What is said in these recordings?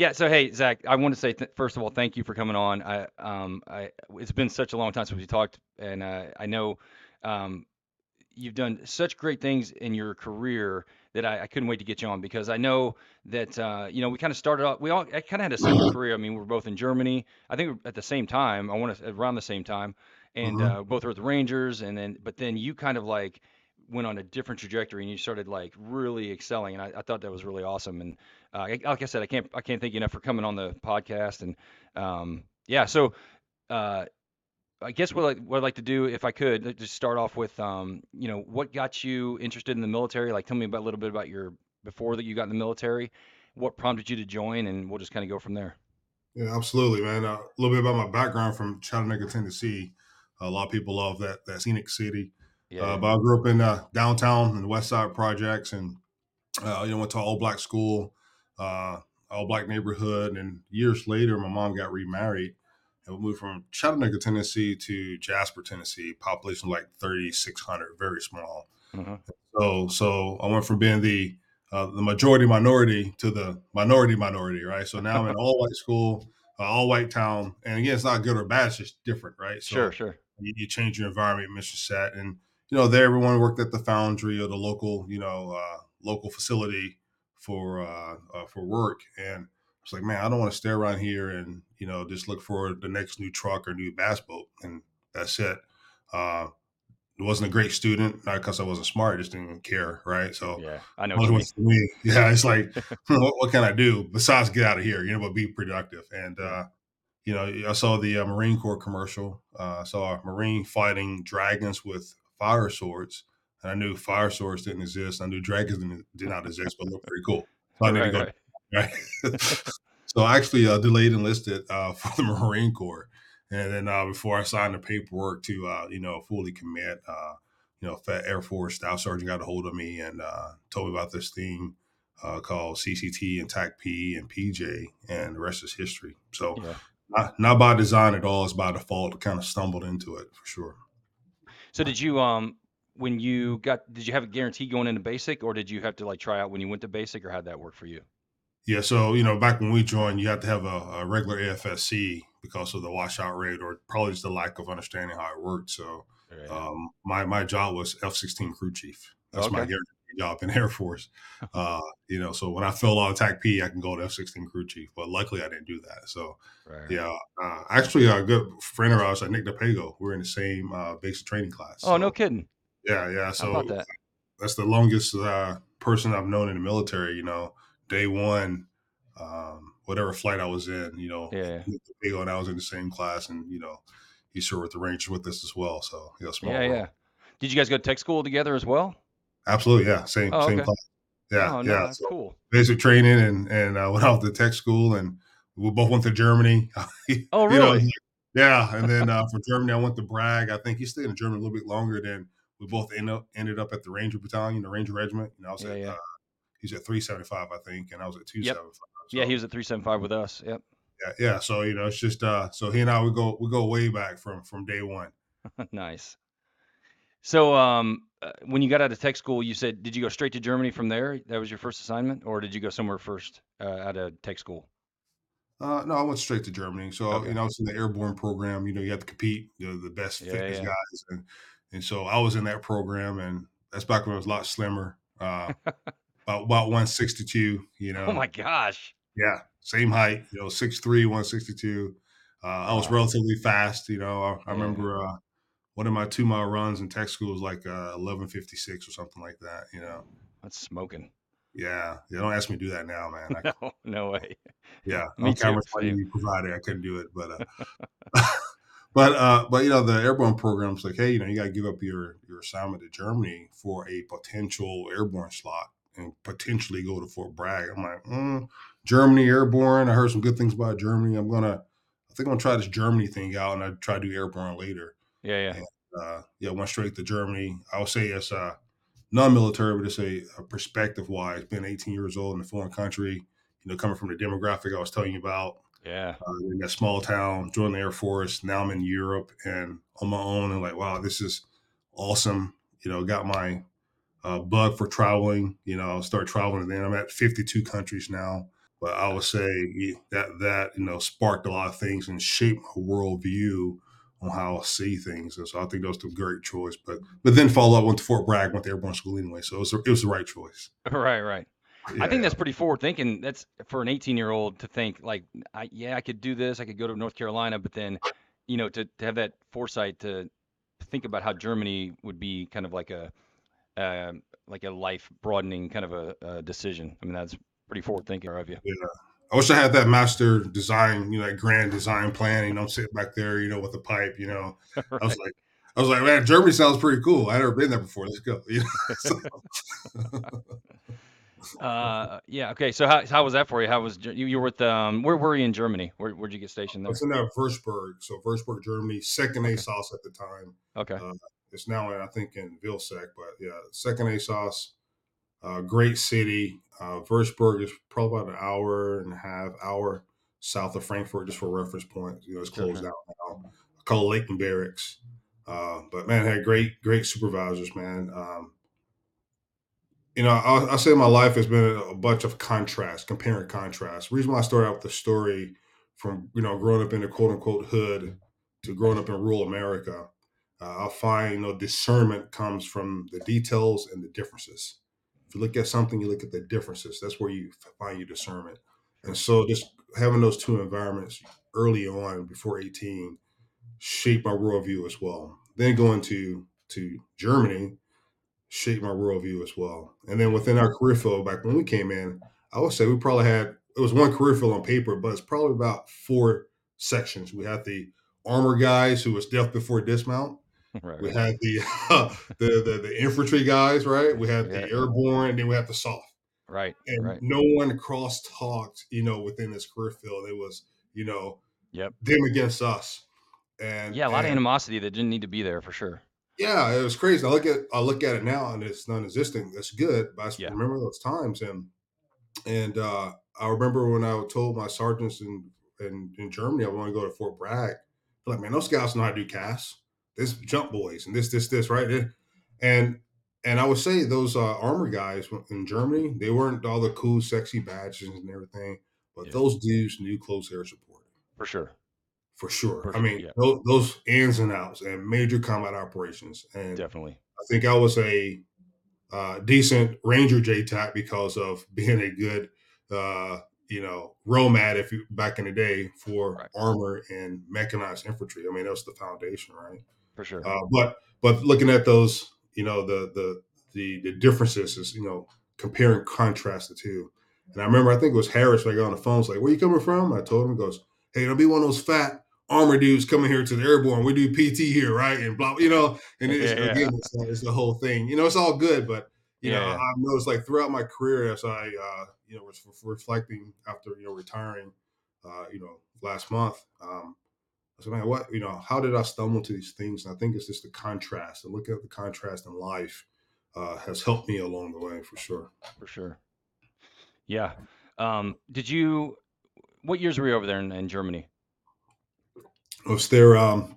Yeah. So hey, Zach, I want to say th- first of all, thank you for coming on. I um I it's been such a long time since we talked, and uh, I know um you've done such great things in your career that I, I couldn't wait to get you on because I know that uh, you know we kind of started off. We all I kind of had a similar career. I mean, we are both in Germany. I think at the same time. I want to around the same time, and hmm uh, both were the Rangers. And then, but then you kind of like went on a different trajectory and you started like really excelling. And I, I thought that was really awesome. And uh, like I said, I can't I can't thank you enough for coming on the podcast. And um, yeah, so. Uh, I guess what I, what I'd like to do, if I could, just start off with, um, you know, what got you interested in the military? Like, tell me about a little bit about your before that you got in the military, what prompted you to join, and we'll just kind of go from there. Yeah, absolutely, man. Uh, a little bit about my background from Chattanooga, Tennessee. A lot of people love that that scenic city. Yeah, Uh, but I grew up in uh, downtown in the West Side projects, and uh, you know went to all black school, uh, all black neighborhood. And years later, my mom got remarried, and we moved from Chattanooga, Tennessee, to Jasper, Tennessee. Population like thirty six hundred, very small. Uh-huh. So so I went from being the uh, the majority minority to the minority minority, right? So now I'm in all white school, uh, all white town, and again, it's not good or bad; it's just different, right? Sure, So sure. you, you change your environment, Mr. Set, and you know there everyone worked at the foundry or the local, you know, uh, local facility for uh, uh, for work, and it's like, man, I don't want to stay around here and you know just look for the next new truck or new bass boat, and that's it. Uh, wasn't a great student, not because I wasn't smart, just didn't care, right? So Yeah, I know what what you was mean. for me, yeah, it's like, what, what can I do besides get out of here, you know, but be productive? And uh, you know, I saw the uh, Marine Corps commercial. Uh, I saw a Marine fighting dragons with fire swords, and I knew fire Source didn't exist. I knew dragons didn't, not exist, but looked pretty cool. So I Right, go. right. Right. so I actually uh, delayed enlisted uh, for the Marine Corps, and then uh, before I signed the paperwork to uh, you know fully commit, uh, you know, Fat Air Force Staff Sergeant got a hold of me and uh, told me about this thing uh, called CCT and TACP and PJ, and the rest is history. So Yeah. not, not by design at all. It's by default. Kind of stumbled into it for sure. So did you um when you got did you have a guarantee going into basic, or did you have to like try out when you went to basic, or how'd that work for you? Yeah. So you know, back when we joined, you had to have a, a regular AFSC because of the washout rate, or probably just the lack of understanding how it worked. So Yeah. um, my my job was F sixteen crew chief. That's my Okay. guaranteed job in Air Force. Uh, you know, so when I fill out TAC P, I can go to F sixteen crew chief. But luckily, I didn't do that. So Right, right. yeah, uh, actually, a good friend of ours, uh, Nick DePago, we're in the same uh, basic training class. Oh, no kidding. Yeah, yeah. So that? that's the longest uh, person I've known in the military. You know, day one, um, whatever flight I was in, you know, Yeah. And I was in the same class, and you know, he served with the Rangers with us as well. So yeah, small Yeah, world. yeah. Did you guys go to tech school together as well? Absolutely, yeah. Same Oh, same okay. class. Yeah, Oh, no, yeah. that's So cool. basic training, and and uh, went out to tech school, and we both went to Germany. Oh, know, really? yeah. And then uh, from Germany, I went to Bragg. I think he stayed in Germany a little bit longer than we both ended up ended up at the Ranger Battalion, the Ranger Regiment. Know, I was Yeah, at yeah. uh, he's at three seventy five, I think, and I was at 275. Yep. five. Yeah, he was at 375 with us. Yep. yeah, yeah. So you know, it's just uh, so he and I we go we go way back from from day one. Nice. So, um, uh, when you got out of tech school, you said, did you go straight to Germany from there? That was your first assignment, or did you go somewhere first uh, out of tech school? Uh, no, I went straight to Germany. So, you know, I was in the airborne program. You know, you have to compete, you know, the best Yeah, fitness yeah. guys. And, and so I was in that program. And that's back when I was a lot slimmer, uh, about, about 162, you know. Oh my gosh. Yeah, same height, you know, 6'3, 162. Uh, I was Wow. relatively fast. You know, I, I Yeah. remember uh, one of my two mile runs in tech school was like uh, 1156 or something like that, you know. That's smoking. Yeah. Yeah. Don't ask me to do that now, man. I, No, no way. yeah. Me On too. camera provided, I couldn't do it. But, uh, but uh, but you know the airborne program's like, hey, you know, you got to give up your your assignment to Germany for a potential airborne slot and potentially go to Fort Bragg. I'm like, mm, Germany airborne. I heard some good things about Germany. I'm gonna, I think I'm gonna try this Germany thing out, and I try to do airborne later. Yeah, yeah. And uh, yeah, went straight to Germany. I would say it's uh, non-military, but it's a, a perspective-wise. Being 18 years old in a foreign country, you know, coming from the demographic I was telling you about, Yeah. uh, in that small town, joined the Air Force. Now I'm in Europe and on my own, and like, wow, this is awesome. You know, got my uh, bug for traveling. You know, I'll start traveling. And then I'm at 52 countries now. but I would say that that you know sparked a lot of things and shaped my worldview on how I see things. And so I think that was the great choice. But but then follow up went to Fort Bragg, went to airborne school anyway, so it was it was the right choice. Right, right. Yeah, I think that's pretty forward thinking. That's for an 18 year old to think like, I, yeah, I could do this. I could go to North Carolina, but then, you know, to, to have that foresight to think about how Germany would be kind of like a, uh, like a life broadening kind of a, a decision. I mean, that's pretty forward thinking of you. yeah. I wish I had that master design, you know, that grand design plan. You know, I'm sitting back there, you know, with the pipe. You know, I was like, I was like, man, Germany sounds pretty cool. I never been there before. Let's go. You know? so, Uh, yeah. Okay. So how, how was that for you? How was you, you were with, um, where were you in Germany? Where, where'd you get stationed there? was in that Würzburg, so Würzburg, Germany, second Okay. ASOS at the time. Okay. Uh, it's now, in, I think, in Vilseck, but yeah, second ASOS, uh, great city. Uh, Würzburg is probably about an hour and a half, hour south of Frankfurt, just for reference point. You know, it's closed down now. I call Leighton Barracks. Uh, but man, had great, great supervisors, man. Um, you know, I, I say my life has been a, bunch of contrast, comparing contrast. Reason why I started out with the story from you know growing up in the quote unquote hood to growing up in rural America, uh, I find you know discernment comes from the details and the differences. If you look at something, you look at the differences. That's where you find your discernment. And so, just having those two environments early on, before eighteen, shaped my worldview as well. Then going to to Germany shaped my worldview as well. And then within mm-hmm. our career field, back when we came in, I would say we probably had it was one career field on paper, but it's probably about four sections. We had the armor guys who was death before dismount. Right, We right. had the the, the the infantry guys, right? We had Yeah. the airborne, and then we had the soft. Right, And right. no one cross talked, you know, within this career field. It was, you know, Yep. them against us. And Yeah, a lot of animosity that didn't need to be there for sure. Yeah, it was crazy. I look at I look at it now and it's non-existent. That's good, but I Yeah. remember those times and and uh, I remember when I told my sergeants in in, in Germany I want to go to Fort Bragg. They're like, man, those scouts know how to do casts. This jump boys and this this this right and and and I would say those uh, armor guys in Germany they weren't all the cool sexy badges and everything, but Yeah. those dudes knew close air support For sure. For sure. For I mean Yeah, those, those ins and outs and major combat operations and definitely. I think I was a uh, decent Ranger JTAC because of being a good, uh, you know, ROMAD if you back in the day for Right. armor and mechanized infantry. I mean, that was the foundation, right? For sure. Uh, but but looking at those, you know, the the the the differences is you know comparing contrast the two. And I remember I think it was Harris when I got on the phone. Was like, "Where you coming from?" I told him, he "Goes, hey, don't be one of those fat armor dudes coming here to the airborne. We do PT here, right?" And blah, you know. And it's, Yeah, again, it's, it's the whole thing. You know, it's all good, but you know, Yeah, yeah. I've noticed like throughout my career as I, uh, you know, was reflecting after you know retiring, uh, you know, last month. Um, I said, man, what, you know, how did I stumble to these things? And I think it's just the contrast and looking at the contrast in life uh, has helped me along the way for sure. For sure. Yeah. Um, did you, what years were you over there in, in Germany? Was there, um,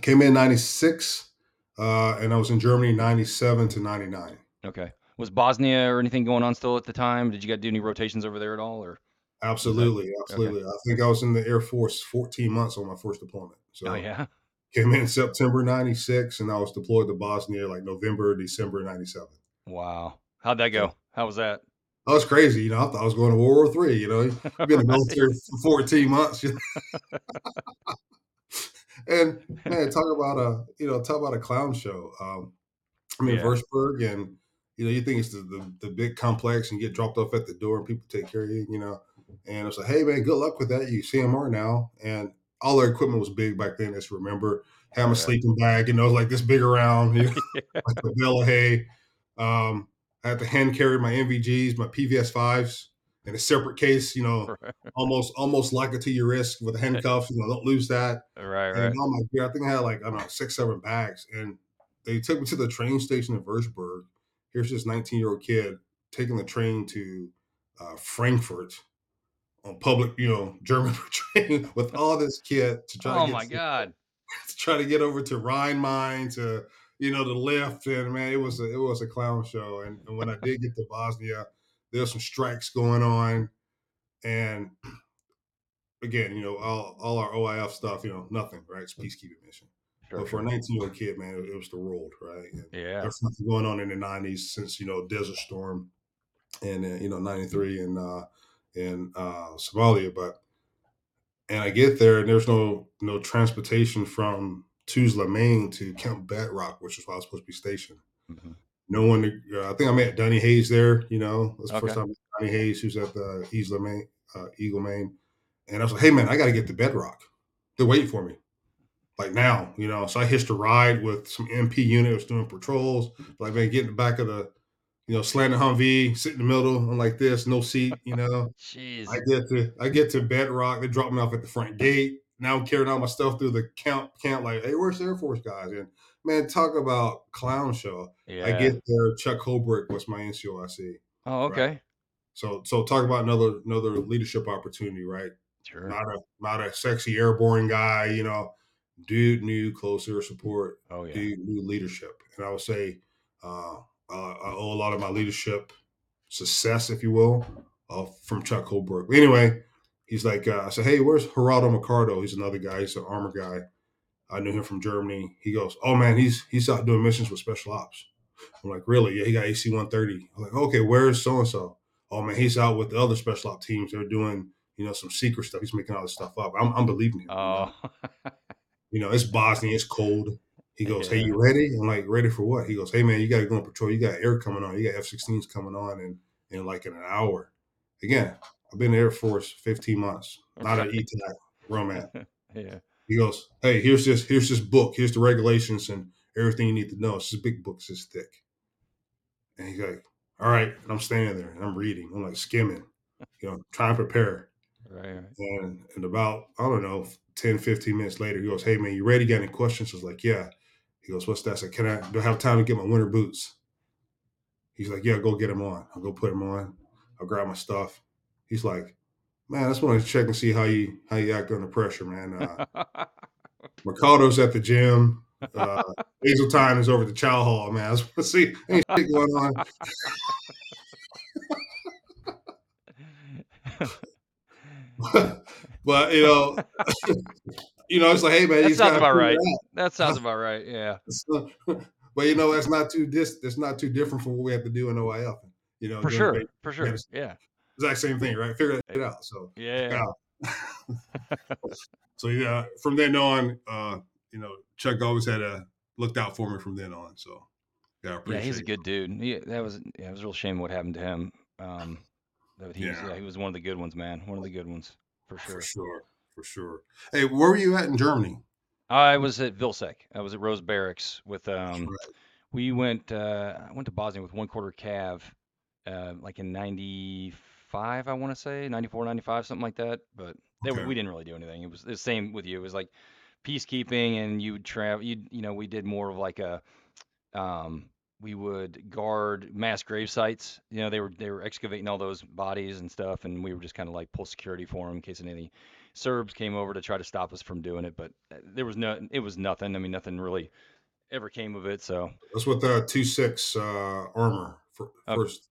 came in 96, uh, and I was in Germany 97 to 99. Okay. Was Bosnia or anything going on still at the time? Did you get do any rotations over there at all, or that Absolutely. okay? Absolutely. I think I was in the Air Force 14 months on my first deployment. Oh So yeah. came in September 96, and I was deployed to Bosnia like November, December 97. Wow. How'd that go? How was that? that was crazy. You know, I thought I was going to World War Three. You know, you've been in the military for 14 months. you And man, talk about a you know talk about a clown show. Um, I mean, Yeah. And you know you think it's the, the the big complex, and get dropped off at the door, and people take care of you. You know, and it's like, hey man, good luck with that. You CMR now, and all their equipment was big back then. As you remember, Oh my sleeping bag, you know, like this big around, you know, Yeah. like a bale of hay. Um, I had to hand carry my NVGs, my PVS fives, in a separate case. You know, Right. almost almost like it to your wrist with the handcuffs. You know, don't lose that. Right. And Right. oh my god, I think I had like I don't know six, seven bags, and they took me to the train station in Würzburg. Here's this 19 year old kid taking the train to uh, Frankfurt on public, you know, German train with all this kit to try to Oh get my to, God. to try to get over to Rhein-Main to you know the lift, and man, it was a, it was a clown show. And, and when I did get to Bosnia, there was some strikes going on, and again, you know, all, all our OIF stuff, you know, nothing, right? It's peacekeeping mission. Sure, but for sure. a 19 year old kid, man, it, it, was the world, right? And Yeah. There's something going on in the 90s since, you know, Desert Storm and, uh, you know, 93 and, uh, in uh, Somalia. But, and I get there and there's no, no transportation from Tuzla, Main to Camp Bedrock, which is where I was supposed to be stationed. Mm-hmm. No one, uh, I think I met Donnie Hayes there, you know, that's the okay. first time Donnie Hayes, who's at the Isla Maine, uh, Eagle, Main, And I was like, hey, man, I got to get to Bedrock. They're waiting for me like now, you know. So I hitched a ride with some MP units doing patrols. Like, man, get in the back of the, you know, slanted Humvee, sit in the middle, I'm like this, no seat, you know. Jeez. I get to I get to Bedrock. They drop me off at the front gate. Now I'm carrying all my stuff through the camp. Camp like, hey, where's the Air Force guys? And man, talk about clown show. Yeah. I get there. Chuck Holbrook was my NCOIC. Oh, okay. Right? So so talk about another another leadership opportunity, right? Sure. Not a not a sexy airborne guy, you know. Dude knew closer support. Oh yeah. Dude knew leadership, and I would say uh, uh, I owe a lot of my leadership success, if you will, uh, from Chuck Holbrook. Anyway, he's like, uh, I said, hey, where's Geraldo Mercado? He's another guy. He's an armor guy. I knew him from Germany. He goes, oh man, he's he's out doing missions with special ops. I'm like, really? Yeah, he got AC 130. I'm like, okay, where's so and so? Oh man, he's out with the other special ops teams. They're doing you know, some secret stuff. He's making all this stuff up. I'm, I'm believing him. Oh. You know? it's Bosnia, it's cold. He goes, yeah. Hey, you ready? I'm like, ready for what? He goes, Hey man, you gotta go on patrol. You got air coming on, you got F 16s coming on in, in like in an hour. Again, I've been in the Air Force 15 months, not an ETAC romance. yeah. He goes, Hey, here's this, here's this book, here's the regulations and everything you need to know. It's this big book, it's this thick. And he's like, All right. And I'm standing there and I'm reading. I'm like skimming, you know, trying to prepare. Right, right. And, and about, I don't know, 10, 15 minutes later, he goes, Hey, man, you ready? Got any questions? I was like, Yeah. He goes, What's that? I said, Can I, do I have time to get my winter boots? He's like, Yeah, go get them on. I'll go put them on. I'll grab my stuff. He's like, Man, I just want to check and see how you how you act under pressure, man. Uh, Mercado's at the gym. Uh, Hazeltine is over at the chow hall, man. I just want to see anything going on. but you know, you know, it's like, hey man, that sounds about right. That sounds about right. Yeah. So, but you know, that's not too dis. That's not too different from what we have to do in OIF. You know, for sure, for sure, yeah. Exact same thing, right? Figure it out. So yeah. so yeah, from then on, uh, you know, Chuck always had a looked out for me from then on. So yeah, yeah, he's a good dude. He, that was yeah, it was a real shame what happened to him. Um, but he yeah. was yeah, he was one of the good ones, man. One of the good ones for sure. For sure, for sure. Hey, where were you at in Germany? I was at Vilseck. I was at Rose Barracks with um. Right. We went. Uh, I went to Bosnia with one quarter cav, uh, like in '95. I want to say '94, '95, something like that. But they, okay. we didn't really do anything. It was the same with you. It was like peacekeeping, and you would travel. You you know, we did more of like a um we would guard mass grave sites. You know, they were they were excavating all those bodies and stuff, and we were just kind of like pull security for them in case any Serbs came over to try to stop us from doing it. But uh, there was no, it was nothing. I mean, nothing really ever came of it. So that's what the two six uh, armor for, first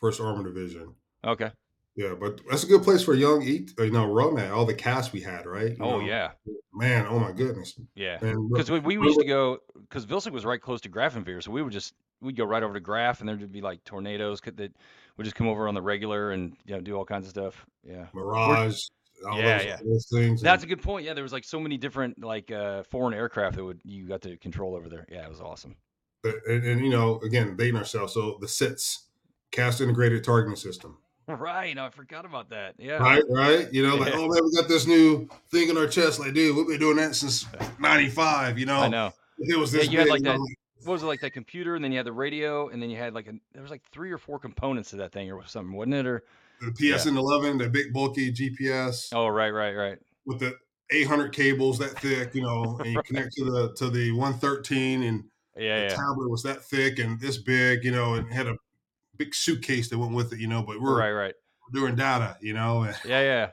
first armor division. Okay. Yeah, but that's a good place for young eat. You know, Roman, all the CAS we had, right? You oh know, yeah, man. Oh my goodness. Yeah, because we, we used to go because Vilseck was right close to Grafenwehr, so we would just we'd go right over to Graf, and there'd be like tornadoes that would just come over on the regular and you know do all kinds of stuff. Yeah, Mirage. yeah, those, yeah. Those things That's a good point. Yeah, there was like so many different like uh, foreign aircraft that would you got to control over there. Yeah, it was awesome. But, and, and you know, again, dating ourselves. So the SITS, CAS integrated targeting system. Right. I forgot about that. Yeah. Right. Right. You know, like, oh man, we got this new thing in our chest. Like, dude, we've been doing that since '95. You know. I know. It was this. Yeah, you big, had like that. Know, what was it like that computer, and then you had the radio, and then you had like a there was like three or four components to that thing or something, wasn't it? Or the PSN yeah. 11, the big bulky GPS. Oh, right, right, right. With the 800 cables that thick, you know, and you connect to the to the 113, and yeah, the yeah. tablet was that thick and this big, you know, and had a big suitcase that went with it, you know. But we're right, right. We're doing data, you know. Yeah, yeah.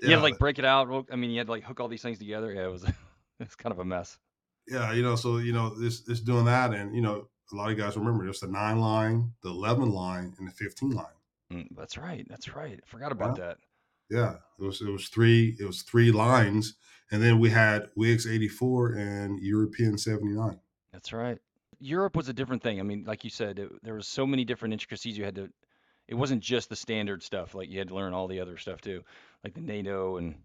You had to like break it out. I mean, you had to like hook all these things together. Yeah, it was it's kind of a mess. Yeah, you know, so you know, this this doing that, and you know, a lot of guys remember there's the nine line, the eleven line, and the fifteen line. Mm, that's right. That's right. I forgot about that. Yeah, it was it was three it was three lines, and then we had Wigs eighty four and European seventy nine. That's right. Europe was a different thing. I mean, like you said, it, there was so many different intricacies you had to. It wasn't just the standard stuff. Like you had to learn all the other stuff too, like the NATO and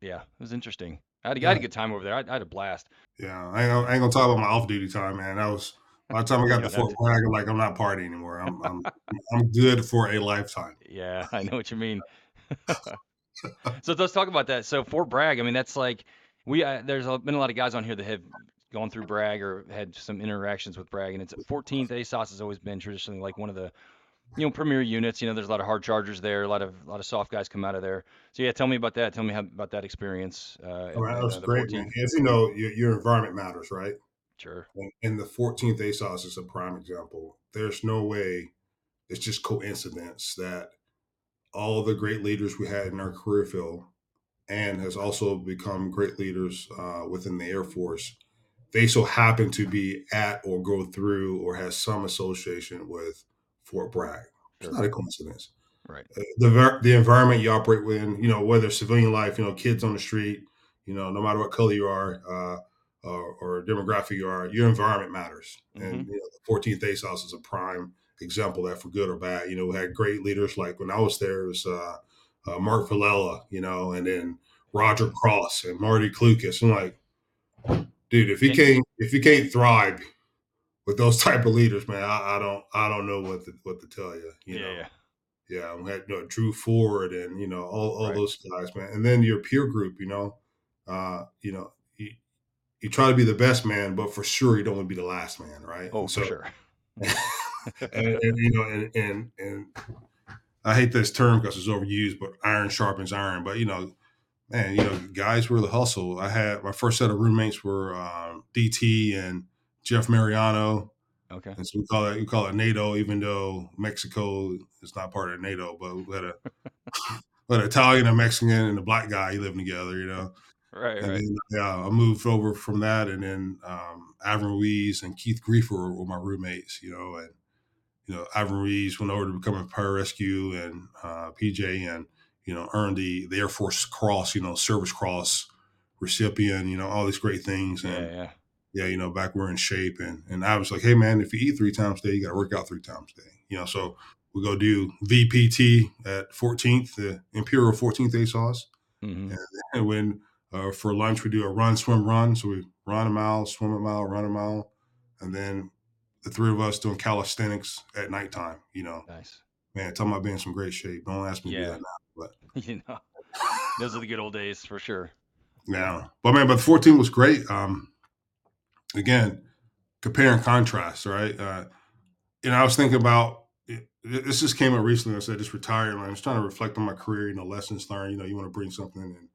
yeah, it was interesting. I had, a- I had a good time over there. I, I had a blast. yeah. I ain't, gonna- I ain't gonna talk about my off duty time, man. That was by the time I got to don't have Fort Bragg, I'm like I'm not partying anymore. I'm I'm I'm good for a lifetime. Yeah, I know what you mean. So let's talk about that. So Fort Bragg, I mean, that's like we uh, there's a, been a lot of guys on here that have gone through Bragg or had some interactions with Bragg, and it's 14th ASOS has always been traditionally like one of the you know premier units. You know, there's a lot of hard chargers there, a lot of a lot of soft guys come out of there. So yeah, tell me about that. Tell me how, about that experience uh, All right, at, that at was uh, great, man. 14th. As you know, your, your environment matters, right? Sure. And, and the 14th ASOS is a prime example. There's no way it's just coincidence that all the great leaders we had in our career field and has also become great leaders uh, within the Air Force. They so happen to be at or go through or has some association with Fort Bragg. It's not a coincidence. Right. Uh, The ver- the environment you operate within, you know, whether civilian life, you know, kids on the street, you know, no matter what color you are uh, or, or demographic you are, your environment matters. hmm And you know, the 14th ASOS is a prime example that for good or bad. You know, we had great leaders like when I was there, it was uh, uh, Mark Villela, you know, and then Roger Cross and Marty Klukas. I'm like, dude, if you can't if you can't thrive with those type of leaders, man, I, I don't I don't know what to what to tell you. You yeah, know, yeah, yeah, we had you know, Drew Ford and you know all, all right. those guys, man. And then your peer group, you know, uh, you know, you, you try to be the best man, but for sure you don't want to be the last man, right? Oh, And for sure. and, and you know, and and and I hate this term because it's overused, but iron sharpens iron. But you know, man, you know, guys were the hustle. I had my first set of roommates were um, DT and Jeff Mariano, Okay. and so we call it we call it NATO, even though Mexico is not part of NATO. But we had a an Italian, a Mexican, and a black guy living together, you know. Right, And right. then yeah, I moved over from that, and then um, Ivan Ruiz and Keith Griefer were, my roommates, you know, and you know, Ivan Ruiz went over to become a pararescue and uh, PJ and, you know, earned the, the Air Force Cross, you know, Service Cross recipient, you know, all these great things. Yeah, And yeah. yeah, you know, back we're in shape. And, and I was like, hey, man, if you eat three times a day, you got to work out three times a day. You know, so we go do VPT at 14th, the Imperial 14th ASOS. hmm And when uh, for lunch, we do a run, swim, run. So we run a mile, swim a mile, run a mile. And then the three of us doing calisthenics at nighttime, you know, Nice. man, talking about being in some great shape. Don't ask me to do that now, You know, those are the good old days for sure. yeah. But man, but 14 was great. Um, again, compare and contrast, right? Uh, you know, I was thinking about it, this just came up recently. I said just retired. and I was trying to reflect on my career, you know, lessons learned. You know, you want to bring something and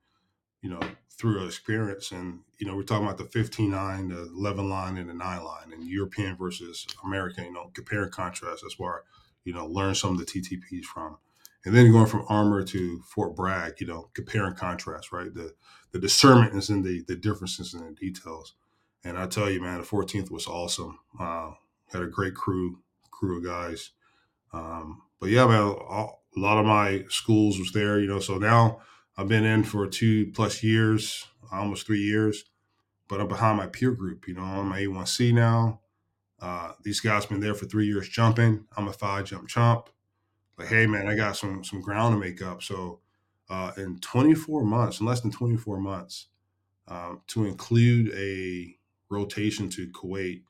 you know through experience, and you know, we're talking about the 15 line, the 11 line, and the nine line, and European versus American. You know, compare and contrast. That's where you know learn some of the TTPs from, and then going from armor to Fort Bragg. You know, compare and contrast. Right, the the discernment is in the the differences in the details. And I tell you, man, the 14th was awesome. Uh, had a great crew, crew of guys. Um, but yeah, man, a lot of my schools was there, you know. So now I've been in for two plus years, almost three years. But I'm behind my peer group, you know. I'm A1C now. Uh, these guys been there for three years jumping. I'm a five jump chump. But hey, man, I got some some ground to make up. So uh, in 24 months, in less than 24 months, um, to include a rotation to Kuwait,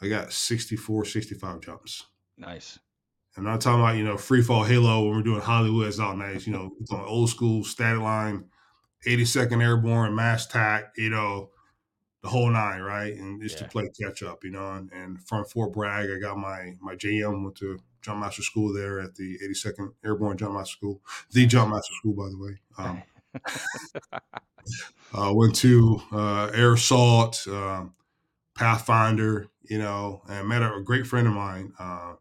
I got 64, 65 jumps. Nice. And I'm not talking about, you know, free fall halo when we're doing Hollywood, it's all nice. You know, it's on old school static line, 82nd Airborne, mass tack, you know, the whole nine, right? And just to play catch up, you know. And, and from Fort Bragg, I got my my JM, went to Jump Master School there at the 82nd Airborne Jump Master School, the. Jump Master School, by the way. Um, uh, went to uh, Air Assault, um, Pathfinder, you know, and met a, a great friend of mine. Uh,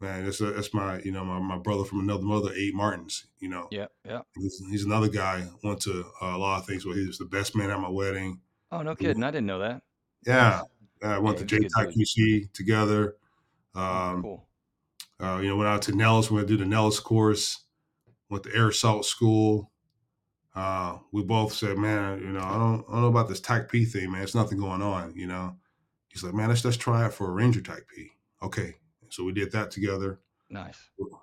man, that's, that's my, you know, my, my brother from another mother, Abe Martins, you know. yeah, yeah. He's, he's another guy. Went to a lot of things where he was the best man at my wedding. Oh, no He kidding. I didn't know that. Yeah. Uh, went Yeah, to he was a good dude. JTIQC together. Oh, Um, cool. Uh, you know, went out to Nellis, We went to do the Nellis course, went to Air Assault School. uh, we both said, man, you know, I don't, I don't know about this TACP thing, man. It's nothing going on, you know. He's like, man, let's let's try it for a Ranger TACP. Okay, so we did that together. Nice.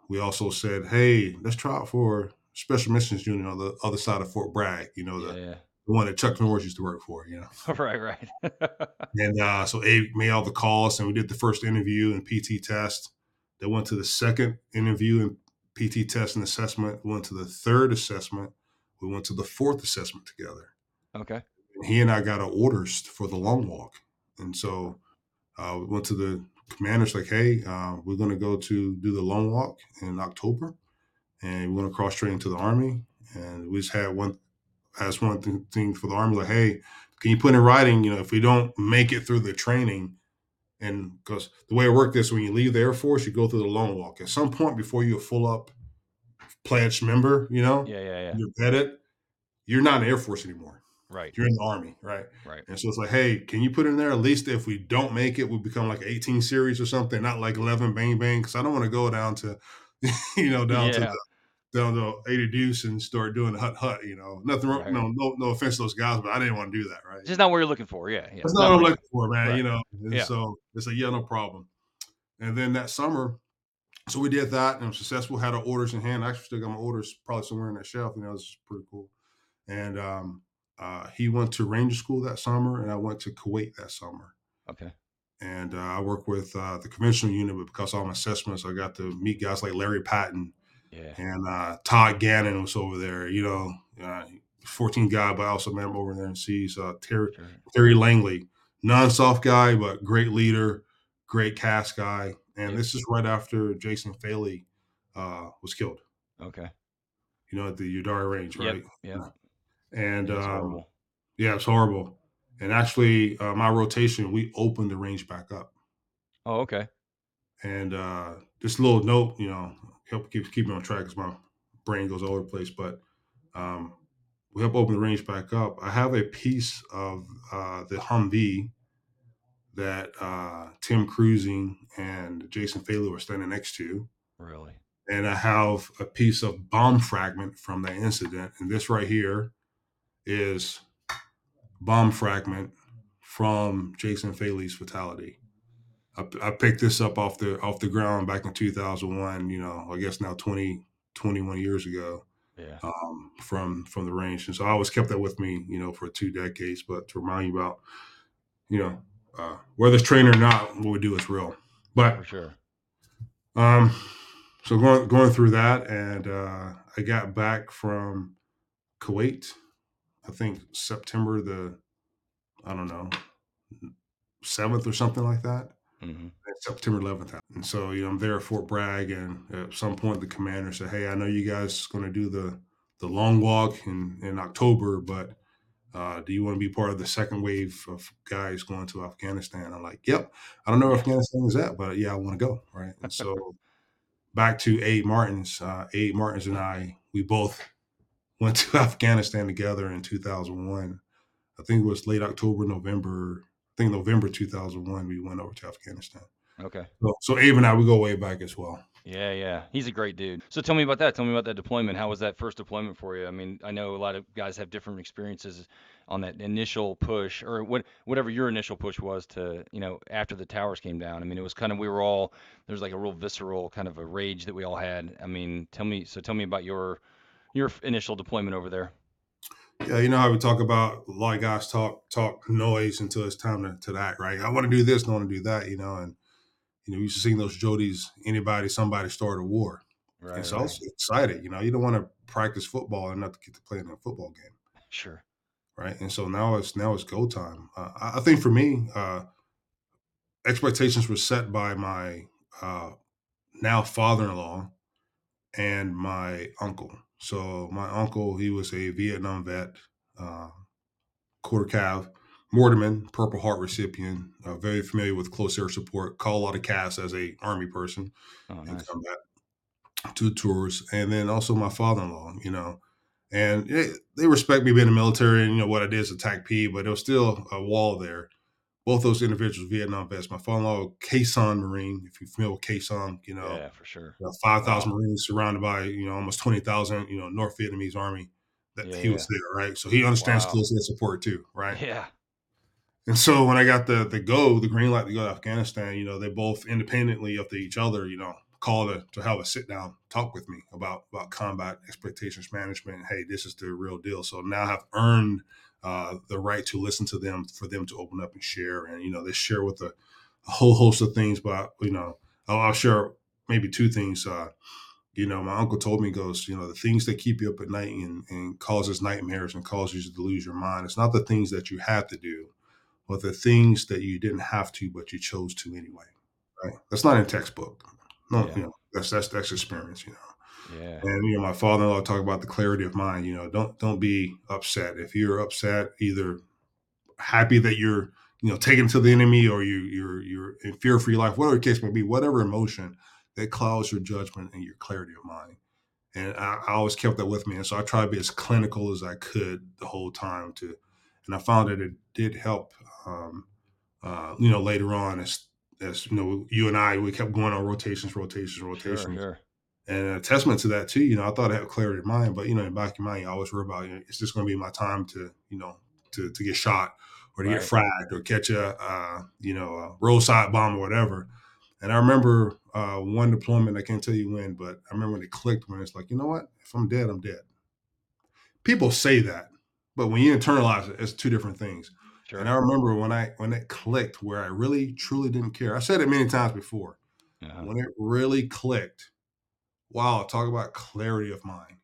We also said, hey, let's try it for Special Missions Unit on the other side of Fort Bragg. You know, the, Yeah. the one that Chuck Norris used to work for. You know, right. Right. and uh, so Abe made all the calls, and we did the first interview and PT test. They went to the second interview and PT test and assessment. We went to the third assessment. We went to the fourth assessment together. okay. He and I got our orders for the long walk, and so uh, we went to the commander's like, "Hey, uh, we're going to go to do the long walk in October, and we're going to cross train to the army." And we just had one asked one th- thing for the army, like, "Hey, can you put in writing? You know, if we don't make it through the training." And because the way it worked is when you leave the Air Force, you go through the long walk. At some point before you're a full up pledged member, you know, Yeah. Yeah. Yeah. you're vetted, you're not in the Air Force anymore. Right. You're in the Army, right? Right. And so it's like, hey, can you put in there at least if we don't make it, we become like 18 series or something, not like 11 bang bang, because I don't want to go down to, you know, down to the, down to 80 deuce and start doing hut hut. You know, nothing wrong. Right. No, no, no offense to those guys, but I didn't want to do that, right? Just not what you're looking for. Yeah. Yeah. That's not what I'm looking for, man. Right. You know, and Yeah. so it's like, yeah, no problem. And then that summer, so we did that and was successful. Had our orders in hand. I actually still got my orders probably somewhere in that shelf. You know, it's pretty cool. And um, uh, he went to Ranger School that summer, and I went to Kuwait that summer. Okay. And uh, I work with uh, the conventional unit, but because of all my assessments, I got to meet guys like Larry Patton Yeah. and uh, Todd Gannon was over there. You know, uh, 14 guy, but I also met him over there and sees uh, Terry Sure. Terry Langley, non-soft guy, but great leader, great CAS guy. And Yeah. this is right after Jason Faley uh, was killed. Okay. You know, at the Udairi Range, Yep. right? Yep. And That's um, horrible. yeah, it's horrible. And actually, uh, my rotation, we opened the range back up. Oh, okay. And uh, this little note, you know, help keep keep me on track because my brain goes all over the place. But um, we help open the range back up. I have a piece of uh, the Humvee that uh, Tim Cruising and Jason Faley were standing next to. Really. And I have a piece of bomb fragment from that incident. And this right here is bomb fragment from Jason Faley's fatality. I, I picked this up off the off the ground back in 2001. You know, I guess now 20, 21 years ago Yeah. um, from from the range, and so I always kept that with me. You know, for two decades. But to remind you about, you know, uh, whether it's trained or not, what we do is real. But For sure. um, so going going through that, and uh, I got back from Kuwait. I think September the, I don't know, seventh or something like that. Hmm September 11th. And so, you know, I'm there at Fort Bragg, and at some point the commander said, "Hey, I know you guys going to do the the long walk in in October, but uh, do you want to be part of the second wave of guys going to Afghanistan?" I'm like, "Yep. I don't know where Afghanistan is at, but yeah, I want to go." Right. And so, back to Abe Martins. Uh, Martins and I, we both went to Afghanistan together in 2001. I think it was late October, November. I think November 2001, we went over to Afghanistan. Okay. So, so Abe and I, we go way back as well. Yeah, yeah. He's a great dude. So tell me about that. Tell me about that deployment. How was that first deployment for you? I mean, I know a lot of guys have different experiences on that initial push or what whatever your initial push was to, you know, after the towers came down. I mean, it was kind of we were all there was like a real visceral kind of a rage that we all had. I mean, tell me so tell me about your your initial deployment over there. Yeah, you know how we talk about a lot of guys talk talk noise until it's time to, to act, right? I want to do this, I want to do that, you know, and you know, we used to sing those Jodies, anybody, somebody start a war. Right. and so I was excited, you know, you don't want to practice football and not to get to play in a football game. Sure. right? And so now it's now it's go time. Uh, I, I think for me, uh, expectations were set by my uh, now father-in-law and my uncle. So my uncle, he was a Vietnam vet, uh, quarter calf, Mortimer, Purple Heart recipient, uh, very familiar with close air support, call a lot of CAS as a army person Oh, in combat, two tours, and then also my father-in-law, you know, and it, they respect me being in the military and you know what I did as a TAC P, but there was still a wall there. Both those individuals, Vietnam vets. My father-in-law, Khe Sanh Marine, if you're familiar with Khe Sanh, you know, Yeah, for sure. five thousand Marines surrounded by you know almost twenty thousand, you know, North Vietnamese army. that Yeah, he was yeah. there, right? So he understands Wow. close air support too, right? Yeah. And so when I got the the go, the green light to go to Afghanistan, you know, they both independently of each other, you know, called to, to have a sit down talk with me about about combat expectations management. Hey, this is the real deal. So now I've earned uh, the right to listen to them for them to open up and share. And you know, they share with a, a whole host of things, but you know, I'll, I'll share maybe two things. Uh, you know, my uncle told me, goes, you know, the things that keep you up at night and, and causes nightmares and causes you to lose your mind. It's not the things that you have to do, but the things that you didn't have to, but you chose to anyway. Right? That's not in textbook. No, Yeah. you know, that's that's that's experience. You know, Yeah. and you know, my father-in-law talked about the clarity of mind. You know, don't don't be upset if you're upset. Either happy that you're you know taken to the enemy or you you're you're in fear for your life, whatever the case may be, whatever emotion that clouds your judgment and your clarity of mind. And I, I always kept that with me, and so I tried to be as clinical as I could the whole time to, and I found that it did help. Um, uh, you know, later on, as as you know, you and I, we kept going on rotations, rotations, Sure, rotations, sure. And a testament to that too. You know, I thought I had clarity of mind, but you know, in the back of your mind, you always worry about, you know, is this going to be my time to, you know, to to get shot or to get Right. fragged or catch a, uh, you know, a roadside bomb or whatever. And I remember uh, one deployment. I can't tell you when, but I remember when it clicked. When it's like, you know what? If I'm dead, I'm dead. People say that, but when you internalize it, it's two different things. And I remember when I when it clicked, where I really truly didn't care. I said it many times before. Uh-huh. When it really clicked, wow! Talk about clarity of mind.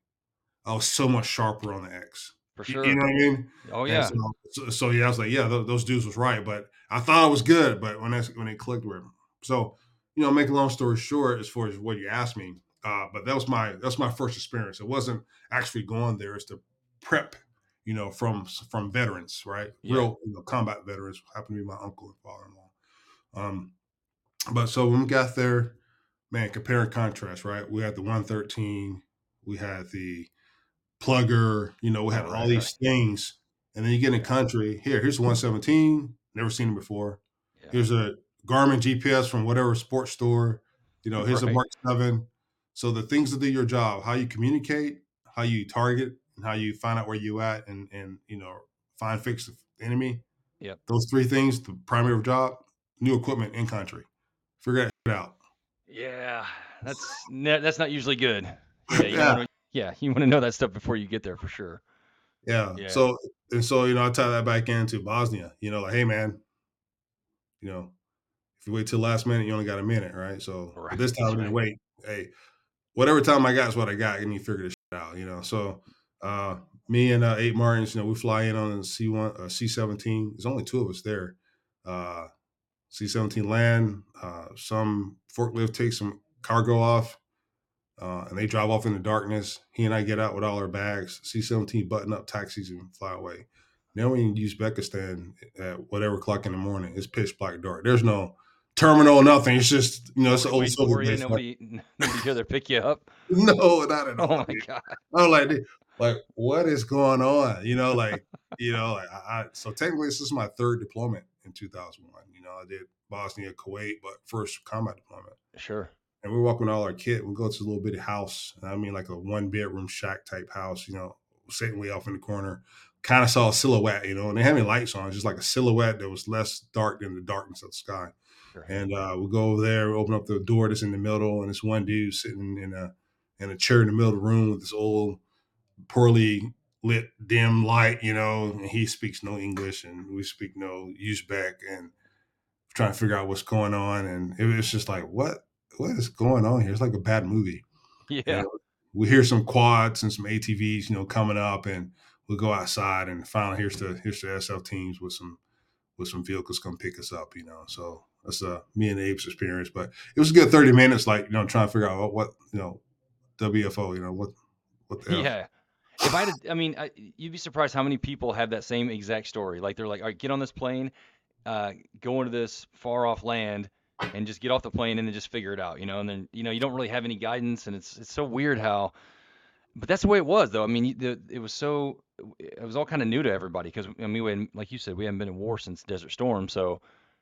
I was so much sharper on the X. For You, you know what I mean? Oh yeah. so, so, so yeah, I was like, yeah, those, those dudes was right, but I thought I was good. But when that's when it clicked with, so you know, make a long story short, as far as what you asked me, uh, but that was my that's my first experience. It wasn't actually going there; it's to prep, you know, from from veterans, right? Yeah. Real you know, combat veterans. Happened to be my uncle and father-in-law. Um, but so when we got there, man, compare and contrast, right? We had the 113, we had the plugger, you know, we had all all right, right. these things. And then you get in country, here, here's the 117, never seen it before. Yeah. Here's a Garmin GPS from whatever sports store, you know, here's a Mark 7. So the things that do your job, how you communicate, how you target, and how you find out where you at and and you know, find fix the enemy. Yeah. Those three things, the primary job, new equipment in country. Figure that shit out. Yeah. That's ne- that's not usually good. Yeah, you yeah. want to yeah, you want to know that stuff before you get there for sure. Yeah. Yeah. So and so, you know, I tie that back into Bosnia. You know, like, hey man, you know, if you wait till last minute, you only got a minute, right? So Right. this time That's I didn't right. wait. Hey, whatever time I got is what I got, and you figure this out, you know. So uh me and uh, Abe Martins, you know, we fly in on a C one, uh, C seventeen. There's only two of us there. Uh, C seventeen land. Uh, some forklift takes some cargo off, uh, and they drive off in the darkness. He and I get out with all our bags. C seventeen button up taxis and fly away. Now we in Uzbekistan at whatever o'clock in the morning. It's pitch black dark. There's no terminal, nothing. It's just you know, it's old base. Like, Nobody nobody here to pick you up. no, not at all. Oh all. my god. I was like, like, what is going on? You know, like, you know, like, I, I so technically this is my third deployment in 2001. Know, I did Bosnia, Kuwait, but first combat deployment. Sure. And we're walking all our kit. We go to a little bitty house. I mean, like a one bedroom shack type house. You know, sitting way off in the corner. Kind of saw a silhouette, you know, and they had any lights on, just like a silhouette that was less dark than the darkness of the sky. Sure. And uh, we go over there, we open up the door that's in the middle, and this one dude sitting in a in a chair in the middle of the room with this old poorly lit dim light, you know, and he speaks no English and we speak no Uzbek and trying to figure out what's going on. And it was just like, what what is going on here? It's like a bad movie. yeah. And we hear some quads and some ATVs, you know, coming up and we'll go outside and finally here's the here's the SF teams with some with some vehicles come pick us up, you know. So that's uh me and Abe's experience. But it was a good 30 minutes, like, you know, trying to figure out what, what you know, WFO, you know, what what the hell. Yeah. If I did, I mean, I, you'd be surprised how many people have that same exact story. Like they're like, all right, get on this plane, uh, go into this far off land, and just get off the plane and then just figure it out, you know. And then you know you don't really have any guidance, and it's it's so weird how. But that's the way it was, though. I mean, the it was so it was all kind of new to everybody because I mean, we hadn't, like you said, we haven't been in war since Desert Storm, so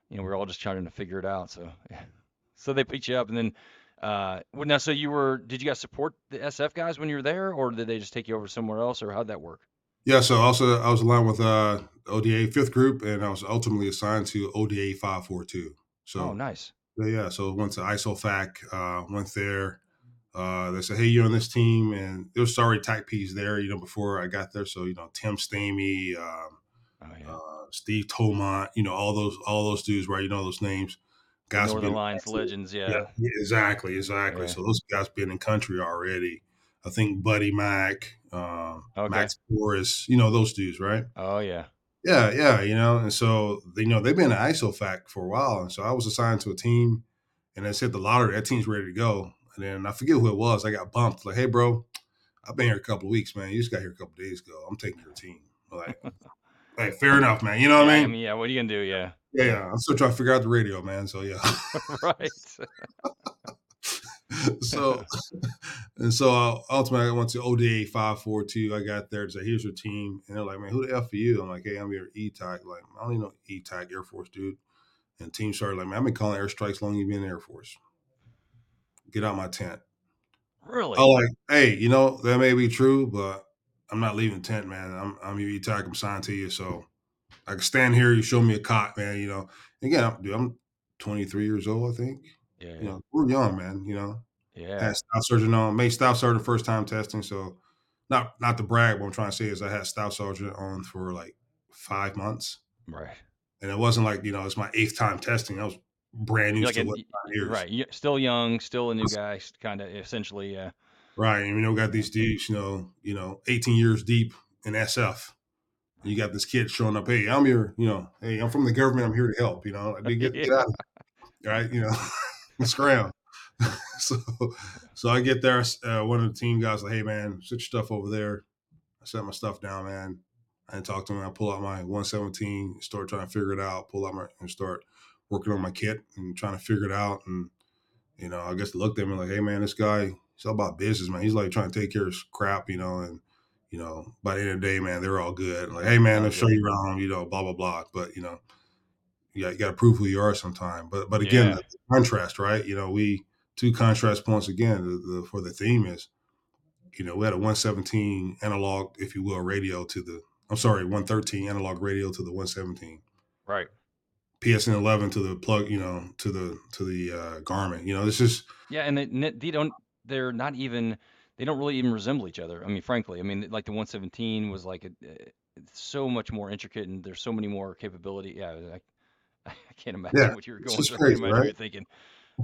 you know we are all just trying to figure it out. So yeah. So they picked you up, and then Uh, now, so you were, did you guys support the SF guys when you were there, or did they just take you over somewhere else, or how'd that work? Yeah, so also I was aligned with uh ODA fifth group, and I was ultimately assigned to ODA five four two. Oh, So nice. yeah, yeah, so went to ISOFAC, uh, went there. Uh, they said, "Hey, you're on this team," and there was already TACPs there, you know, before I got there. So you know, Tim Stamey, um, Oh, yeah. uh, Steve Tomont, you know, all those all those dudes, right? You know those names. Guys have Northern been Lions legends, yeah, yeah. yeah, exactly, exactly. Yeah. So those guys been in country already. I think Buddy Mack, um, Okay. Max Forrest, you know those dudes, right? Oh, yeah. Yeah, yeah, you know, and so you know they've been at ISOFAC for a while, and so I was assigned to a team, and they said the lottery that team's ready to go, and then I forget who it was. I got bumped like, "Hey, bro, I've been here a couple of weeks, man. You just got here a couple of days ago. I'm taking your team." Like, hey, fair enough, man. You know what Yeah, I I mean? mean, yeah, what are you gonna do? Yeah. Yeah, yeah. I'm still trying to figure out the radio, man. So yeah. Right. so and so uh, ultimately I went to ODA five four two. I got there to say, here's your team. And they're like, man, who the F are you? I'm like, hey, I'm your ETAC. Like, I don't even know ETAC Air Force, dude. And team started like, man, I've been calling airstrikes long you've been in the Air Force. Get out my tent. Really? I'm like, hey, you know, that may be true, but I'm not leaving the tent, man. I'm I'm your ETAC. I'm signed to you. So I can stand here, you show me a cot, man, you know. Again, I'm, dude, I'm 23 years old, I think. Yeah. You know, we're young, man, you know Yeah. had staff sergeant on, made staff sergeant first time testing. So not not to brag, what I'm trying to say is I had staff sergeant on for like five months. Right. And it wasn't like, you know, it's my eighth time testing. I was brand new like still a, years. right. still young, still a new guy, kind of essentially. Yeah. Right. And you know, we got these dudes, you know, you know, 18 years deep in SF. You got this kid showing up, hey, I'm here, you know, hey, I'm from the government, I'm here to help, you know. Like, get, get Yeah. out of here. Right, you know, scram. so so I get there, uh, one of the team guys like, hey man, sit your stuff over there. I set my stuff down, man. I didn't talk to him. I pull out my 117, start trying to figure it out, pull out my and start working on my kit and trying to figure it out. And you know, I guess looked at him like, hey man, this guy, he's all about business, man. He's like trying to take care of his crap, you know, and you know, by the end of the day, man, they're all good. Like, hey man, let's show you around, you know, blah blah blah. But you know, you got, you got to prove who you are sometime. But but again, Yeah. the contrast, right? You know, we two contrast points again the, the, for the theme is, you know, we had a 117 analog, if you will, radio to the. I'm sorry, 113 analog radio to the 117. Right. PSN 11 to the plug, you know, to the to the uh, Garmin. You know, this is Yeah, and they, they don't. They're not even. They don't really even resemble each other. I mean, frankly, I mean, like the 117 was like a, uh, it's so much more intricate, and there's so many more capability. Yeah, I, I can't imagine yeah, what you were going through. Crazy, right? you're thinking.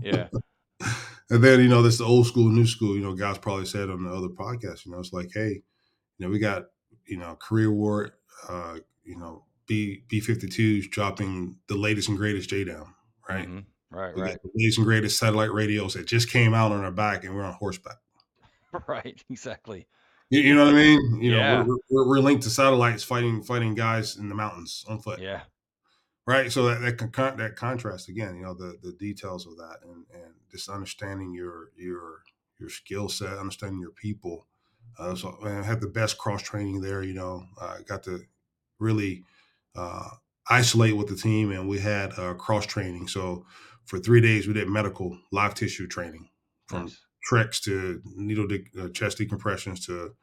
Yeah. And then you know, this the old school, new school. You know, guys probably said on the other podcast. You know, it's like, hey, you know, we got you know career war, uh, you know, B B 52s dropping the latest and greatest JDAM, right? hmm Right. We Right. the latest and greatest satellite radios that just came out on our back, and we're on horseback. Right. Exactly. You, you know what I mean? You know, we're, we're, we're linked to satellites fighting fighting guys in the mountains on foot. Yeah. Right so that that, con- that contrast again you know the the details of that and and just understanding your your your skill set understanding your people uh, so I had the best cross training there you know I got to really uh, isolate with the team and we had uh, cross training so for three days we did medical live tissue training from Nice. treks to needle de- uh, chest decompressions to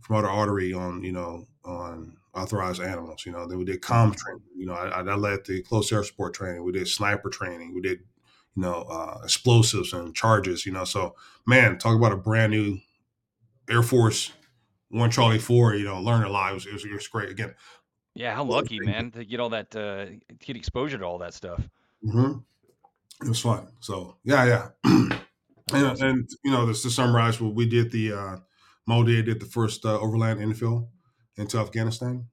from promoter artery on you know on authorized animals. You know, then we did comms training. You know, I, I led the close air support training. We did sniper training. We did you know uh, explosives and charges. You know, so man, talk about a brand new Air Force One Charlie Four. You know, learn a lot. It was, it was, it was great. Again, Yeah. How lucky, man, to get all that, uh, get exposure to all that stuff. hmm it was fun. So yeah, yeah. And, awesome. and you know, just to summarize, well, we did the uh, Moldia did the first uh, overland infill into Afghanistan.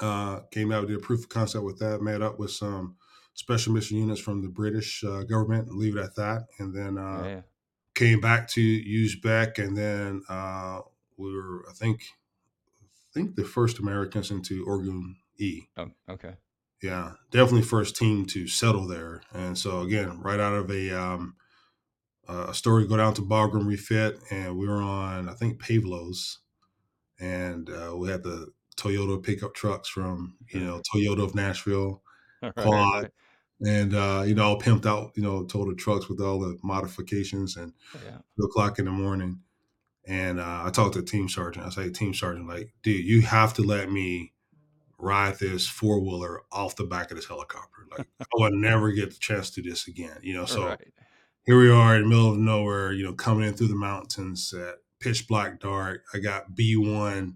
Uh, came out, did a proof of concept with that, met up with some special mission units from the British uh, government, and leave it at that, and then uh, Yeah. came back to Uzbek, and then uh, we were, I think, I think the first Americans into Orgun E. Oh, okay. Yeah, definitely first team to settle there, and so again, right out of a um, a story, go down to Bagram refit, and we were on, I think, Pavlos, and uh, we had the Toyota pickup trucks from you know Toyota of Nashville, Right. Quad, and uh, you know, all pimped out, you know, total trucks with all the modifications and Yeah. two o'clock in the morning. And uh, I talked to the team sergeant. I say, team sergeant, like, dude, you have to let me ride this four wheeler off the back of this helicopter. Like, I would never get the chance to do this again, you know. So Right. here we are in the middle of nowhere, you know, coming in through the mountains at pitch black dark. I got B1,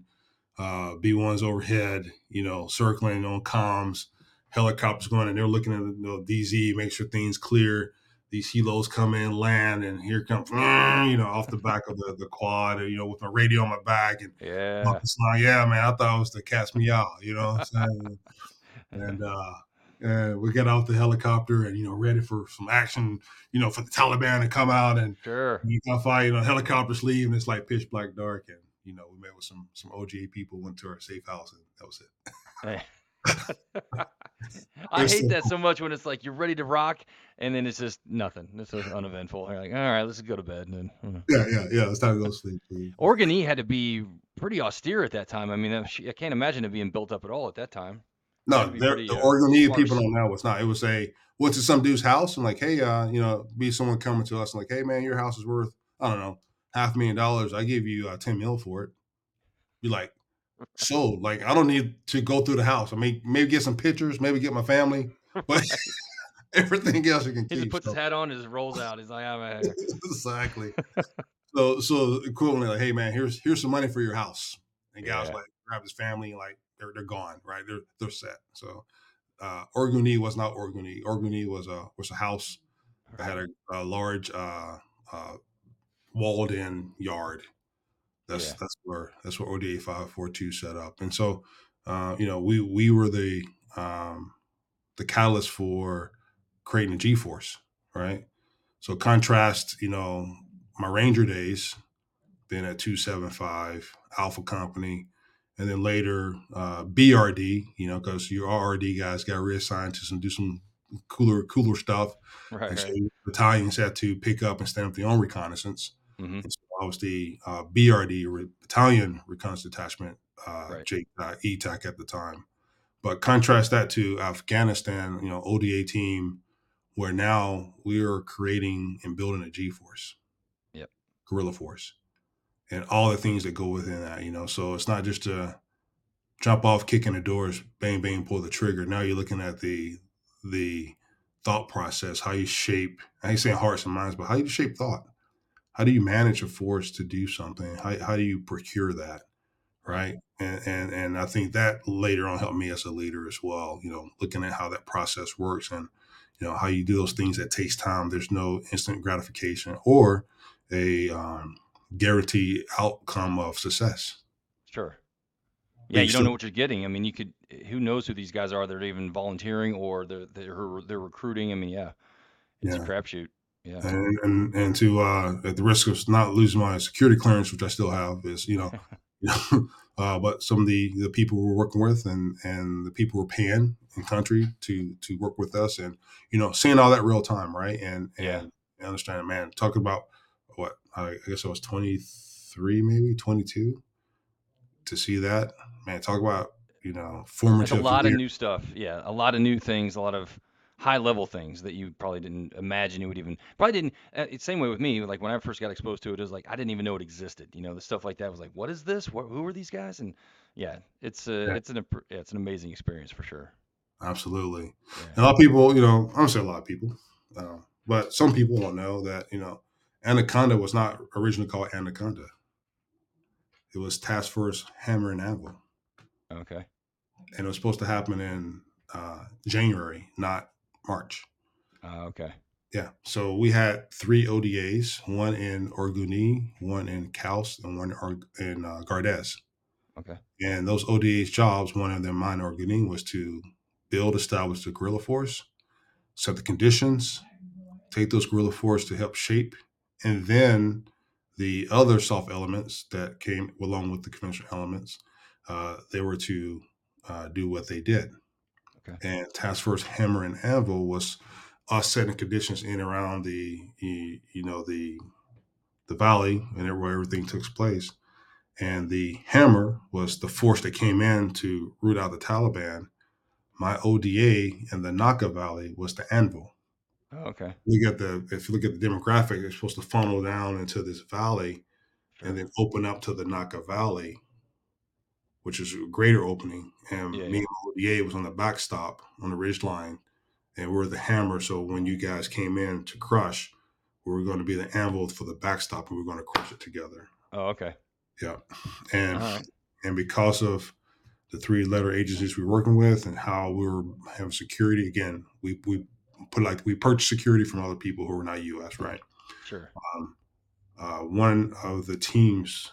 uh, B1's overhead, you know, circling on comms, helicopters going, and they're looking at the you know, DZ, make sure things clear. These helos come in, land, and here comes, you know, off the back of the, the quad, you know, with my radio on my back and Yeah. Like, yeah, man, I thought it was to catch me out, you know what I'm saying? and uh and we get off the helicopter and you know ready for some action, you know, for the Taliban to come out and Sure. you got fire, you know, helicopters leave and it's like pitch black dark and you know, we met with some some OGA people, went to our safe house and that was it. Eh. I hate that so much when it's like you're ready to rock and then it's just nothing. It's just uneventful. You're like, all right, let's go to bed. And then. Yeah, yeah, yeah. It's time to go to sleep. please. Orgun E had to be pretty austere at that time. I mean, I can't imagine it being built up at all at that time. No, the uh, Oregon people don't know it's not. It was a went to some dude's house and like, hey, uh, you know, be someone coming to us and like, hey man, your house is worth, I don't know, half a million dollars. I give you uh, 10 mil for it. Be like, so like I don't need to go through the house. I may maybe get some pictures, maybe get my family, but everything else you can keep. He just keep. puts his hat on and rolls out. He's like, I'm out here. exactly. so so equivalently, like, hey man, here's here's some money for your house. And guys Yeah. like grab his family like they're they're gone, right? They're they're set. So uh Orguni was not Orguni. Orguni was a was a house that had a, a large uh uh walled in yard. That's Yeah. that's where that's where ODA five four two set up. And so uh, you know, we we were the um the catalyst for creating the G Force, right? So contrast, you know, my Ranger days, being at 275 Alpha Company, and then later uh, BRD, you know, because your RRD guys got reassigned to some do some cooler cooler stuff, Right, and so right. battalions had to pick up and stand up their own reconnaissance. hmm And so I was the uh, BRD re- Battalion Reconnaissance Detachment, uh, Right. J, uh, ETAC at the time. But contrast that to Afghanistan, you know, ODA team, where now we are creating and building a G force, Yep. guerrilla force, and all the things that go within that, you know. So it's not just a jump off, kick in the doors, bang, bang, pull the trigger. Now you're looking at the the thought process, how you shape, I ain't saying hearts and minds, but how you shape thought. How do you manage a force to do something? How, how do you procure that? right and, and and i think that later on helped me as a leader as well you know looking at how that process works and you know how you do those things that takes time there's no instant gratification or a um, guaranteed outcome of success Sure. Yeah, you don't know what you're getting. I mean, you could. Who knows who these guys are? They're even volunteering or they're they're they're recruiting. I mean, yeah, it's a Yeah. crapshoot. Yeah. and and, and to uh, at the risk of not losing my security clearance which i still have is you know you know, uh, but some of the the people we're working with and and the people we're paying in country to to work with us and you know seeing all that real time right and Yeah. and understanding man talking about I guess I was 23 maybe 22 to see that man talk about you know That's a lot of new stuff. Yeah, a lot of new things, a lot of high level things that you probably didn't imagine you would even probably didn't. Uh, it's same way with me. Like when I first got exposed to it, it was like I didn't even know it existed. You know, the stuff like that was like, what is this? What, who are these guys? And yeah, it's a Yeah. it's an yeah, it's an amazing experience for sure. absolutely Yeah. And a lot of people, you know, I don't say a lot of people, uh, but some people don't know that, you know, Anaconda was not originally called Anaconda. It was Task Force Hammer and Anvil. Okay. And it was supposed to happen in uh, January, not March. Uh, okay. Yeah. So we had three ODAs, one in Orguni, one in Khost, and one in, uh, Gardez. Okay. And those ODA's jobs, one of them, mine or Orguni, was to build, establish the guerrilla force, set the conditions, take those guerrilla force to help shape, and then the other soft elements that came along with the conventional elements, uh, they were to uh, do what they did. Okay. And Task Force Hammer and Anvil was us setting conditions in around the you, you know the the valley and where everything took place. And the hammer was the force that came in to root out the Taliban. my ODA in the Naka Valley was the Anvil. Oh, okay. Look at the if you look at the demographic, it's supposed to funnel down into this valley and then open up to the Naka Valley, which is a greater opening. And Yeah, me yeah. and ODA was on the backstop on the ridge line, and we're the hammer. So when you guys came in to crush, we were going to be the anvil for the backstop, and we are going to crush it together. Oh, okay. Yeah, and right. and because of the three letter agencies we're working with and how we were having security again, we we put like we purchased security from other people who are not U.S. Right. Sure. Um, uh, one of the teams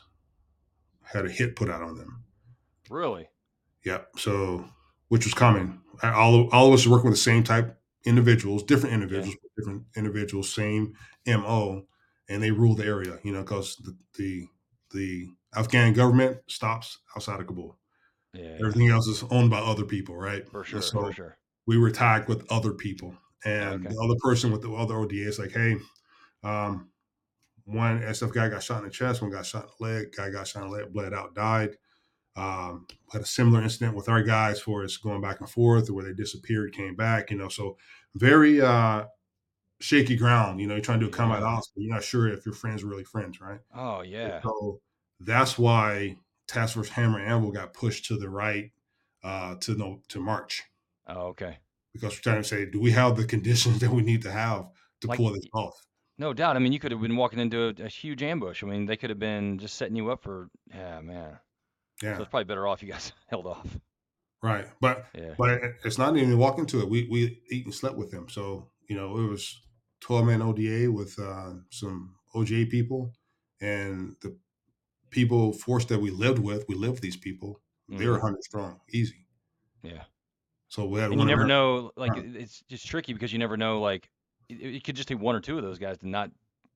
had a hit put out on them. Really? Yeah. So, which was common. All, all of us are working with the same type individuals, different individuals, different individuals, same MO, and they rule the area, you know, because the, the, the Afghan government stops outside of Kabul. Yeah. Everything else is owned by other people, right? For sure. so For sure. we were tagged with other people. And Okay. the other person with the other ODA is like, hey, um, one SF guy got shot in the chest, one got shot in the leg, guy got shot in the leg, bled out, died. Um, had a similar incident with our guys for us going back and forth where they disappeared, came back, you know. So very uh shaky ground, you know, you're trying to do a combat but you're not sure if your friends are really friends, right? Oh, And yeah. So that's why Task Force Hammer and Anvil got pushed to the right uh to no to March Oh, okay. Because we're trying to say, do we have the conditions that we need to have to Like, pull this off? No doubt. I mean, you could have been walking into a, a huge ambush. I mean, they could have been just setting you up for. Yeah, man. So Yeah, it's probably better off you guys held off. right. But Yeah. but it's not even walking into it. We we eat and slept with them. So you know it was twelve man ODA with uh, some OGA people, and the people force that we lived with. We lived with these people. They were Mhm. hundred strong, easy. Yeah. So we had And you never know. Like, Right. it's just tricky because you never know. Like, it, it could just take one or two of those guys to not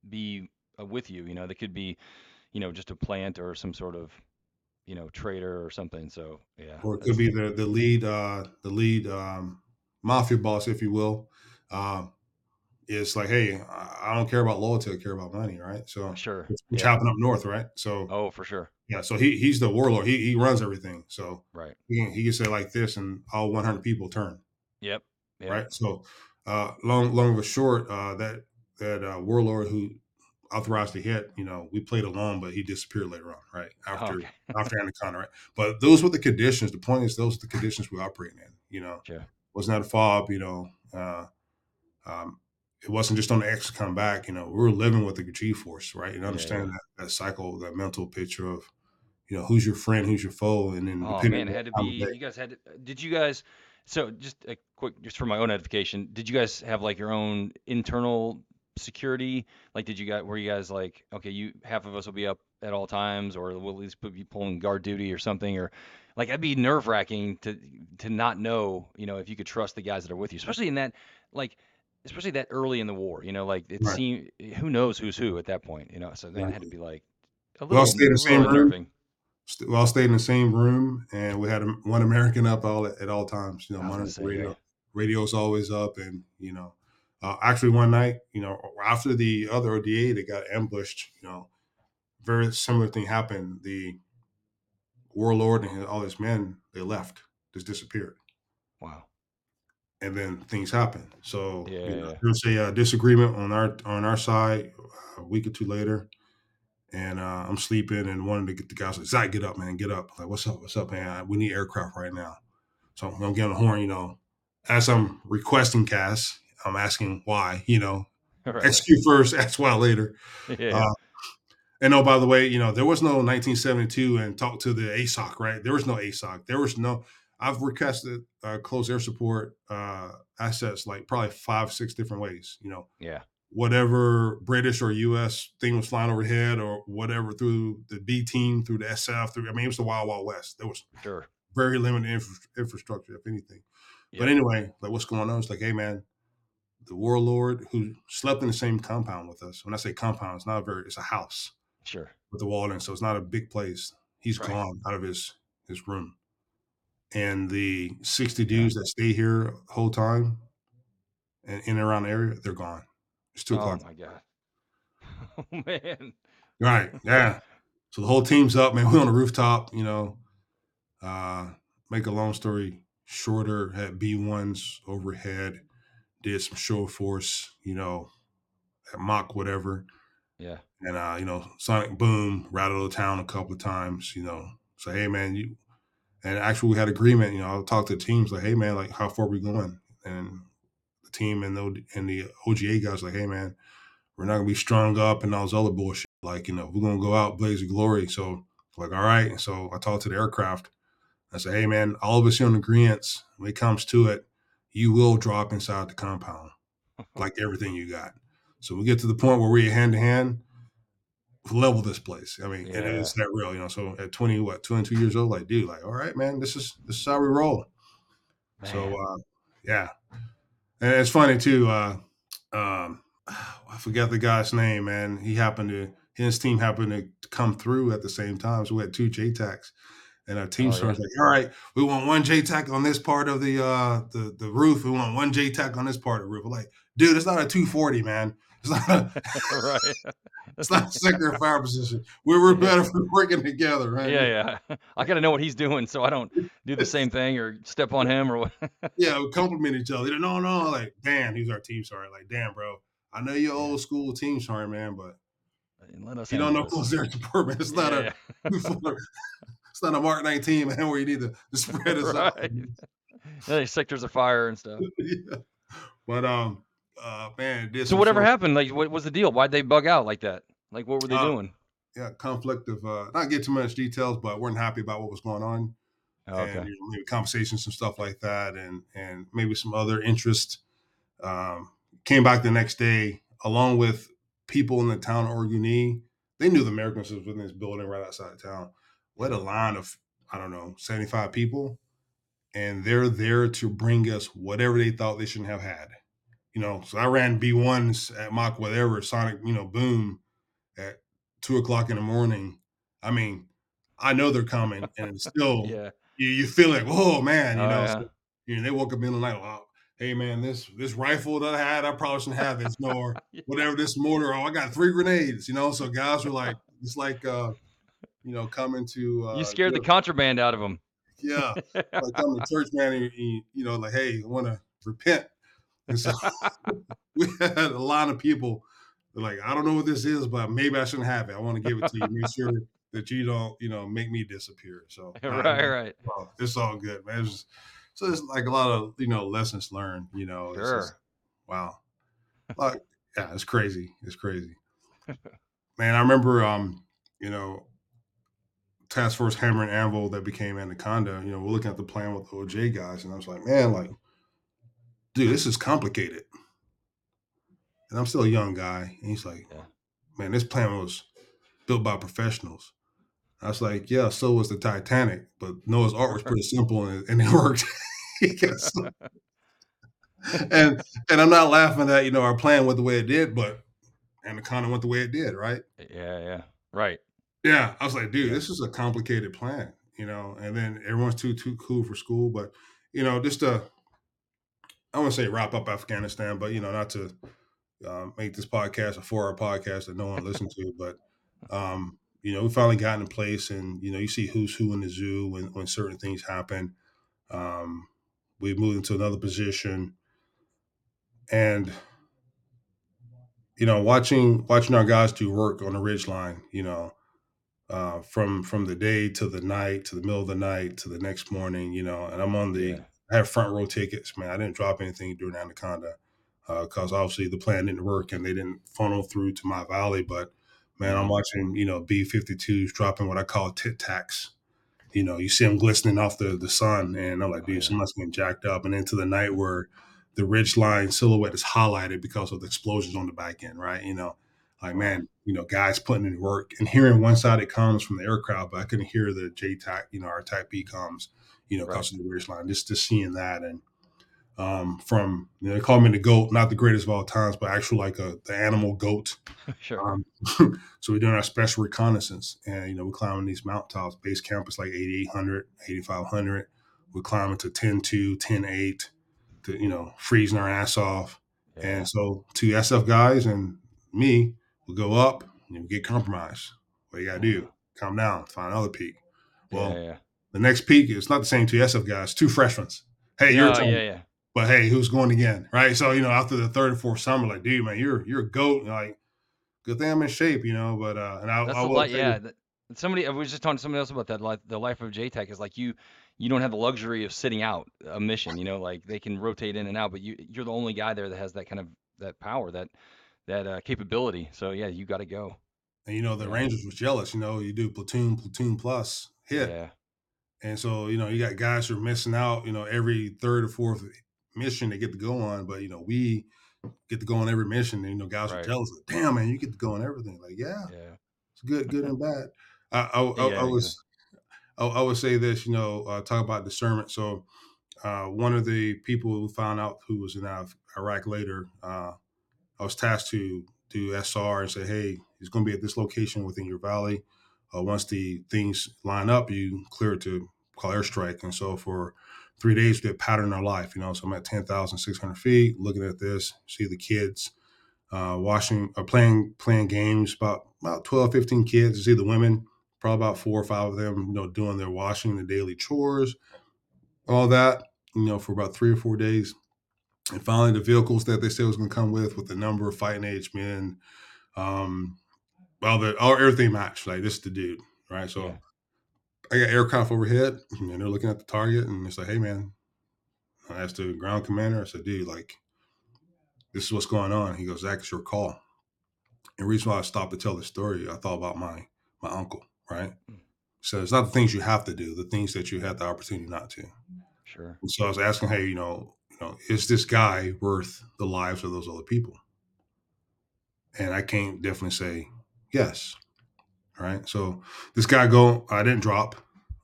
be uh, with you. You know, they could be, you know, just a plant or some sort of, you know, trader or something. So yeah. or it could be the the lead uh the lead um mafia boss if you will um is like hey i don't care about loyalty i care about money right so Sure. which, Yeah. happened up north right so Oh, for sure. yeah so he he's the warlord he, he runs everything so Right. he can, he can say like this and all 100 people turn Yep. Yeah. right so uh long long or short uh that that uh warlord who authorized the hit you know we played along but he disappeared later on right after okay. after Anaconda, right? But those were the conditions. The point is, those are the conditions we operate in. You know, Sure. was not a fob. You know, uh, um, it wasn't just on the X to come back. You know, we were living with the G force, right? And Yeah, understanding yeah. that that cycle, that mental picture of, you know, who's your friend, who's your foe, and then Oh man, it had to what time of be. You guys had. To, did you guys? So just a quick, just for my own edification, did you guys have like your own internal security? Like, did you guys? Were you guys like, okay, you half of us will be up at all times, or we'll at least be pulling guard duty or something, or like that'd be nerve wracking to to not know, you know, if you could trust the guys that are with you, especially in that, like, especially that early in the war, you know, like it Right. seemed who knows who's who at that point, you know. So then it had to be like a We all stayed in the same room. St- We all stayed in the same room, and we had a, one American up all at all times. You know, I was gonna monitoring say, radio. yeah. radio's always up and you know uh, actually one night you know after the other oda they got ambushed you know very similar thing happened the warlord and his- all his men they left just disappeared Wow. And then things happen. so Yeah, you know, there's a uh, disagreement on our on our side uh, a week or two later and uh, I'm sleeping and wanted to get the guys like Zach, get up, man, get up. I'm like, what's up? What's up, man? We need aircraft right now. So I'm gonna the horn, you know. As I'm requesting CAS, I'm asking why, you know, Right. execute first, ask why later. Yeah. Uh, and oh, by the way, you know, there was no 1972 and talk to the ASOC, right? There was no ASOC. There was no. I've requested uh, close air support uh, assets like probably five, six different ways. You know, yeah. whatever British or U.S. thing was flying overhead, or whatever through the B team, through the SF. Through I mean, it was the Wild Wild West. There was Sure. very limited infra- infrastructure, if anything. But anyway, like what's going on? It's like, hey man, the warlord who slept in the same compound with us. When I say compound, it's not a very, it's a house Sure. with the wall in, so it's not a big place. He's Right. gone out of his his room, and the sixty Yeah. dudes that stay here the whole time, and in and around the area, they're gone. It's two Oh o'clock. Oh my god. Oh man. Right. Yeah. So the whole team's up, man. We're on the rooftop, you know. Uh, make a long story shorter, had B ones overhead, did some show force, you know, at Mach whatever. Yeah. And uh, you know, Sonic Boom rattled the town a couple of times, you know. So hey man, you and actually we had agreement, you know, I'll talk to teams like, hey man, like how far are we going? And the team and the and the OGA guys like, hey man, we're not gonna be strung up and all this other bullshit. Like, you know, we're gonna go out blaze of glory. So like, all right. So I talked to the aircraft. I said, hey man, all of us here on agreements, when it comes to it, you will drop inside the compound. like everything you got. So we get to the point where we're hand to hand, level this place. I mean, Yeah. and it's that real, you know. So at 20, what, 22 years old, like, dude, like, all right, man, this is this is how we roll. So uh, yeah, and it's funny too. Uh, um, I forget the guy's name, man. He happened to his team happened to come through at the same time, so we had two JTACs, and our team Oh, starts yeah. like, all right, we want one JTAC on this part of the uh the the roof. We want one JTAC on this part of the roof. We're like, dude, it's not a 240, man. It's not a, right. it's not a secondary fire position. We were Yeah. better for working together, right? Yeah, yeah. I got to know what he's doing so I don't do the same thing or step on him or what. yeah, we compliment each other. No, no, like, damn, he's our team sergeant. Like, damn, bro, I know you're old school team sergeant, man, but Let us you don't know close air department. It's not Yeah, a it's not a Mark 19, man, where you need to, to spread us out. Right. yeah, sectors of fire and stuff. yeah. But um, uh, man, So whatever sort of- happened, like what was the deal? Why'd they bug out like that? Like what were they Uh, doing? Yeah, conflict of uh, not get too much details, but weren't happy about what was going on. Oh, and you know, maybe conversations and stuff like that, and and maybe some other interest. Um, came back the next day along with people in the town of Orguny. They knew the Americans was within this building right outside of town. Had a line of I don't know seventy five people, and they're there to bring us whatever they thought they shouldn't have had. You know, so I ran B ones at Mach whatever Sonic, you know, boom at two o'clock in the morning. I mean, I know they're coming, and it's still Yeah. you, you feel like, whoa, man, you Oh, know. yeah. So, you know, they woke up in the night, wow, hey man, this this rifle that I had, I probably shouldn't have this, or Yeah. whatever this mortar. Oh, I got three grenades, you know. So guys were like, it's like uh, you know, coming to uh You scared you the know, contraband out of them. yeah, like coming to church, man, and, and, you know, like, hey, I want to repent. And so we had a lot of people like, I don't know what this is, but maybe I shouldn't have it. I want to give it to you. Make sure that you don't, you know, make me disappear. So right, right. well, it's all good, man. It's just, so it's like a lot of you know lessons learned. You know, it's just, Sure. wow, like yeah, it's crazy. It's crazy, man. I remember, um, you know, Task Force Hammer and Anvil that became Anaconda. You know, we're looking at the plan with the OGA guys, and I was like, man, like, dude, this is complicated. And I'm still a young guy, and he's like, Yeah. man, this plan was built by professionals. I was like, yeah, so was the Titanic, but Noah's art was pretty simple and, and it worked. And and I'm not laughing at you know our plan went the way it did, but Anaconda went the way it did, right? Yeah, yeah. Right. Yeah, I was like, dude, Yeah. this is a complicated plan, you know. And then everyone's too too cool for school, but you know, just to I want to say wrap up Afghanistan, but you know, not to um, make this podcast a four-hour podcast that no one listens to, but um, you know, we finally got in place, and you know, you see who's who in the zoo when when certain things happen. Um, we moved into another position, and you know, watching watching our guys do work on the ridge line, you know, uh, from from the day to the night to the middle of the night to the next morning, you know, and I'm on the Yeah. I have front row tickets, man. I didn't drop anything during Anaconda because obviously the plan didn't work and they didn't funnel through to my valley. But man, I'm Mhm. watching, you know, B 52s dropping what I call Tic Tacs. You know, you see them glistening off the, the sun, and I'm like, Oh, dude, yeah. somebody's getting jacked up. And into the night where the ridge line silhouette is highlighted because of the explosions on the back end, right? You know, like, man, you know, guys putting in work and hearing one side it comes from the aircraft, but I couldn't hear the JTAC, you know, our Type B comes, you know, Right. of the ridge line. Just, just seeing that. And um, from, you know, they call me the goat, not the greatest of all times, but actually like a, the animal goat. sure. Um, so we're doing our special reconnaissance and, you know, we're climbing these mountaintops. Base camp is like 8,800, 8,500. We're climbing to 10 2, 10 8, to, you know, freezing our ass off. yeah. And so two SF guys and me will go up and get compromised. What you got to do? Calm down, find another peak. Well, yeah, yeah. The next peak is not the same two SF guys, two freshmen. hey, you're Oh yeah, yeah. but hey, who's going again, right? So you know, after the third or fourth summer, like, dude, man, you're you're a goat. like, good thing I'm in shape, you know. But uh, and I, That's I will lot. Yeah. you, somebody I was just talking to somebody else about that. Like the life of JTAC is like you you don't have the luxury of sitting out a mission. You know, like they can rotate in and out, but you you're the only guy there that has that kind of that power, that that uh, capability. So yeah, you got to go. and you know, the Yeah. Rangers was jealous. You know, you do platoon, platoon plus hit, Yeah. And so you know, you got guys who are missing out. You know, every third or fourth mission they get to go on, but you know, we get to go on every mission. And, you know, guys are jealous. Like, Damn, man, you get to go on everything. Like, yeah, Yeah. it's good, good and bad. I, I, I, Yeah. I was, I, I would say this. You know, uh, talk about discernment. So, uh, one of the people who found out who was in Iraq later, uh, I was tasked to do SR and say, hey, he's going to be at this location within your valley. Uh, once the things line up, you clear it to call airstrike. And so for three days, we did pattern our life. You know, so I'm at 10,600 feet, looking at this, see the kids uh, watching or playing playing games. About about 12, 15 kids. You see the women, probably about four or five of them, you know, doing their washing, the daily chores, all that. You know, for about three or four days. And finally, the vehicles that they said was going to come with, with the number of fighting age men, um, well, the all everything matched. Like this is the dude, right? So Yeah. I got aircraft overhead, and they're looking at the target, and it's like, hey man, I asked the ground commander. I said, dude, like this is what's going on. He goes, Zach, it's your call. And the reason why I stopped to tell the story, I thought about my my uncle, right? Mm. So it's not the things you have to do, the things that you had the opportunity not to. Sure. And so I was asking, hey, you know, you know, is this guy worth the lives of those other people? And I can't definitely say yes. Right. So this guy go, I didn't drop,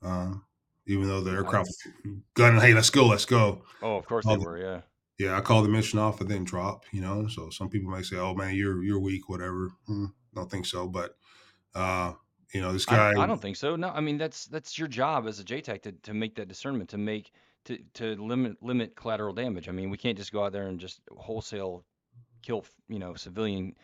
um, even though the aircraft was gunning, hey, let's go, let's go. Oh, of course they the- were. Yeah. Yeah, I called the mission off, I didn't drop, you know. So some people may say, Oh man, you're you're weak, whatever. Hmm, don't think so. But uh, you know, this guy I, I don't think so. No, I mean that's that's your job as a JTAC to, to make that discernment, to make to to limit limit collateral damage. I mean, we can't just go out there and just wholesale kill, you know, civilian,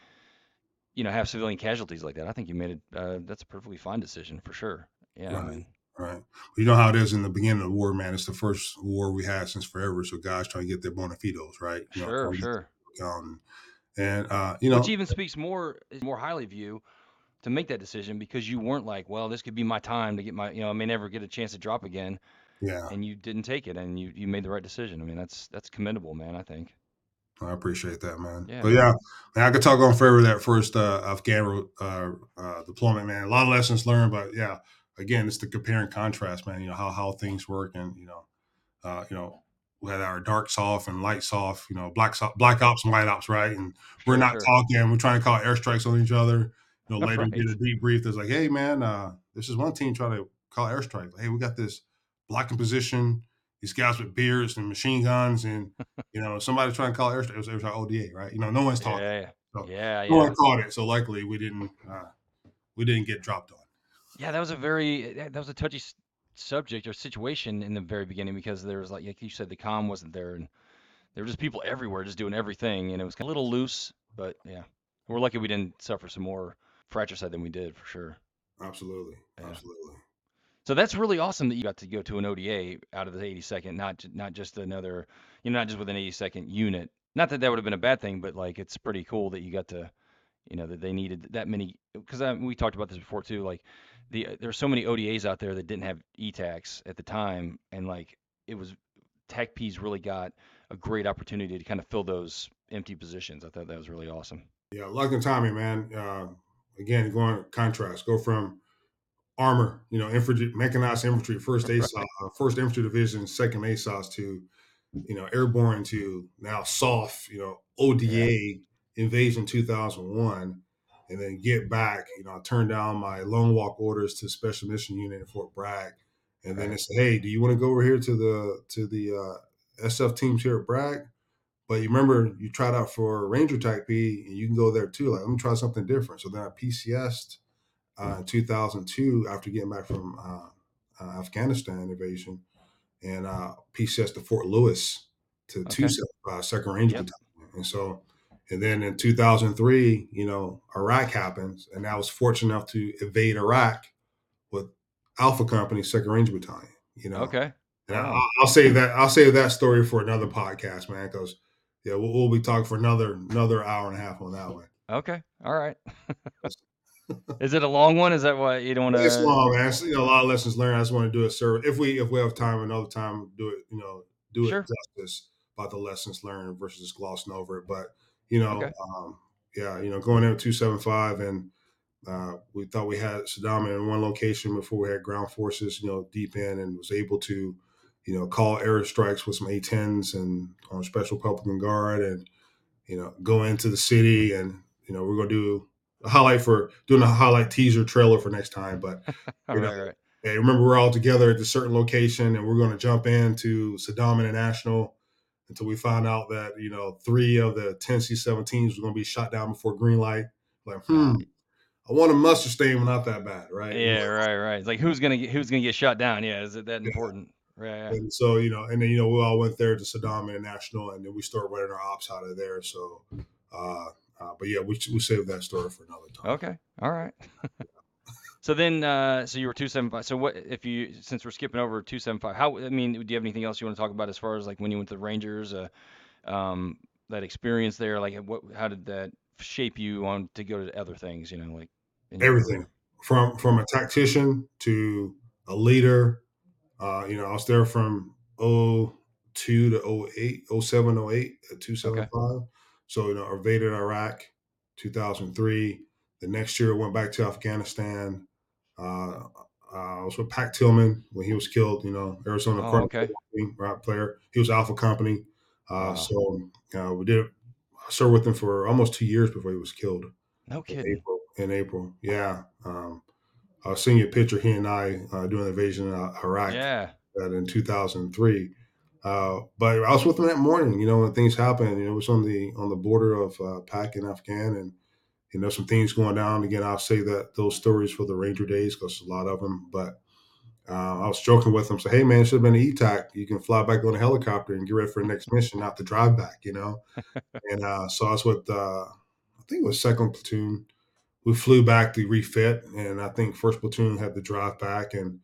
you know, have civilian casualties like that. I think you made it. Uh, that's a perfectly fine decision for sure. Yeah, I Right. mean, Right. You know how it is in the beginning of the war, man. It's the first war we had since forever. So guys trying to get their bona fides, right? You know, sure, sure. Um, and uh, you know, Which even speaks more more highly of you to make that decision because you weren't like, well, this could be my time to get my, you know, I may never get a chance to drop again, yeah, and you didn't take it, and you you made the right decision. I mean, that's that's commendable, man. I think. I appreciate that, man. Yeah, but yeah, man, I could talk on forever that first uh, Afghan uh, uh, deployment, man. A lot of lessons learned, but yeah, again, it's the compare and contrast, man. You know how how things work, and you know, uh, you know, we had our dark soft and light soft, you know, black black ops and white ops, right? And we're not sure. talking. We're trying to call airstrikes on each other. You know, later we Right. did a debrief. That's like, hey, man, uh, this is one team trying to call airstrike. Like, hey, we got this blocking position. These guys with beards and machine guns, and you know, somebody trying to call airstrike. It was, it was our ODA, right? You know, no one's talking. Yeah, So, yeah, No yeah. one caught it, so likely we didn't. Uh, we didn't get dropped on. Yeah, that was a very that that was a touchy subject or situation in the very beginning because there was like like you said the com wasn't there and there were just people everywhere just doing everything and it was kind of a little loose, but yeah. We're lucky we didn't suffer some more fratricide than we did for sure. Absolutely, Yeah. absolutely. So that's really awesome that you got to go to an ODA out of the 82nd, not not just another, you know, not just with an 82nd unit. Not that that would have been a bad thing, but like it's pretty cool that you got to, you know, that they needed that many. Because we talked about this before too. Like the there's so many ODAs out there that didn't have ETACs at the time, and like it was TACPs really got a great opportunity to kind of fill those empty positions. I thought that was really awesome. Yeah, luck and timing, man. Uh, again, going contrast, go from armor, you know, infantry, mechanized infantry, first ASOS, uh, first infantry division, second ASOS to, you know, airborne to now soft, you know, ODA invasion 2001, and then get back. You know, I turned down my lone walk orders to special mission unit in Fort Bragg, and then Right. said, "Hey, do you want to go over here to the to the uh, SF teams here at Bragg?" But you remember you tried out for Ranger TACP, and you can go there too. Like, let me try something different. So then I PCS'd uh, in 2002 after getting back from uh, uh, Afghanistan invasion, and uh, PCS to Fort Lewis to Okay. two uh, Second Ranger Yep. Battalion. And so, and then in 2003, you know, Iraq happens, and I was fortunate enough to evade Iraq with Alpha Company Second Ranger Battalion. You know, Okay. And Wow. I'll, I'll save that. I'll save that story for another podcast, man. Because yeah, we'll, we'll be talking for another another hour and a half on that one. Okay. All right. Is it a long one? Is that why you don't want to? It's long, man. It's, you know, a lot of lessons learned. I just want to do it, sir. If we if we have time, another time, do it. You know, do it Sure. justice about the lessons learned versus just glossing over it. But you know, Okay. um, yeah, you know, going in with two seven five, and uh, we thought we had Saddam in one location before we had ground forces, you know, deep in, and was able to, you know, call airstrikes with some A-10s and on Special Republican Guard, and you know, go into the city, and you know, we're gonna do a highlight for doing a highlight teaser trailer for next time, but All you know, right. Right. Hey, remember we're all together at a certain location, and we're going to jump into Saddam International until we find out that you know three of the ten C-17s were going to be shot down before green light. Like, hmm, I want a mustard stain, but not that bad, right? You Yeah. know, Right. Right. It's like who's gonna get who's gonna get shot down? Yeah. Is it that Yeah. important? Right. And so you know, and then you know, we all went there to Saddam International, and then we started running our ops out of there. So, uh, uh, but yeah, we we saved that story for another time. Okay. All right. so then, uh, so you were two seven five. So what if you since we're skipping over two seven five? How I mean, do you have anything else you want to talk about as far as like when you went to the Rangers, uh, um, that experience there? Like, what how did that shape you on to go to other things? You know, like your Everything from from a tactician to a leader. Uh, you know, I was there from 02 to 08, 07, 08 at Okay. 275. So, you know, invaded Iraq 2003. The next year, I went back to Afghanistan. Uh, uh, I was with Pat Tillman when he was killed, you know, Arizona Oh, okay. right player. He was Alpha Company. Uh, Wow. so uh, we did, I served with him for almost two years before he was killed No in. April. In April, yeah. Um, I was seeing a picture he and I uh, doing the invasion of Iraq Yeah. that in 2003. Uh, but I was with him that morning, you know, when things happened. You know, it was on the on the border of uh, Pak and Afghan, and you know, some things going down. Again, I'll say that those stories for the Ranger days because a lot of them. But uh, I was joking with him, say, "Hey, man, it should have been an ETAC. You can fly back on a helicopter and get ready for the next mission, not to drive back." You know, and uh, so I was with, uh, I think it was second platoon. We flew back to refit, and I think first platoon had to drive back, and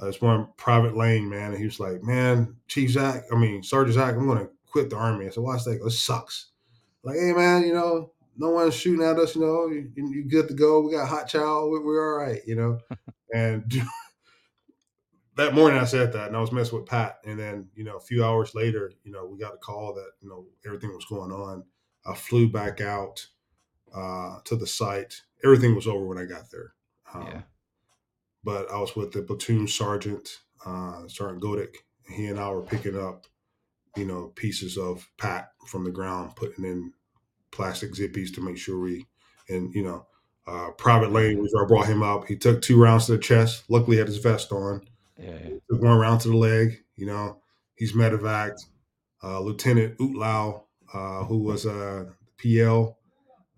uh, it's one private lane, man. And he was like, "Man, Chief Zach, I mean Sergeant Zach, I'm going to quit the army." I said, "Why's that? It sucks." Like, hey, man, you know, no one's shooting at us. You know, you, you good to go. We got hot chow. We, we're all right. You know, and that morning I said that, and I was messing with Pat. And then, you know, a few hours later, you know, we got a call that you know everything was going on. I flew back out uh, to the site. Everything was over when I got there. Um, Yeah. But I was with the platoon sergeant, uh, Sergeant Godick. He and I were picking up, you know, pieces of Pat from the ground, putting in plastic zippies to make sure we, and you know, uh, private lane I brought him up. He took two rounds to the chest. Luckily, he had his vest on. Yeah. yeah. Took one round to the leg. You know, he's medevaced. Uh, Lieutenant Uthlaut, uh, who was a PL,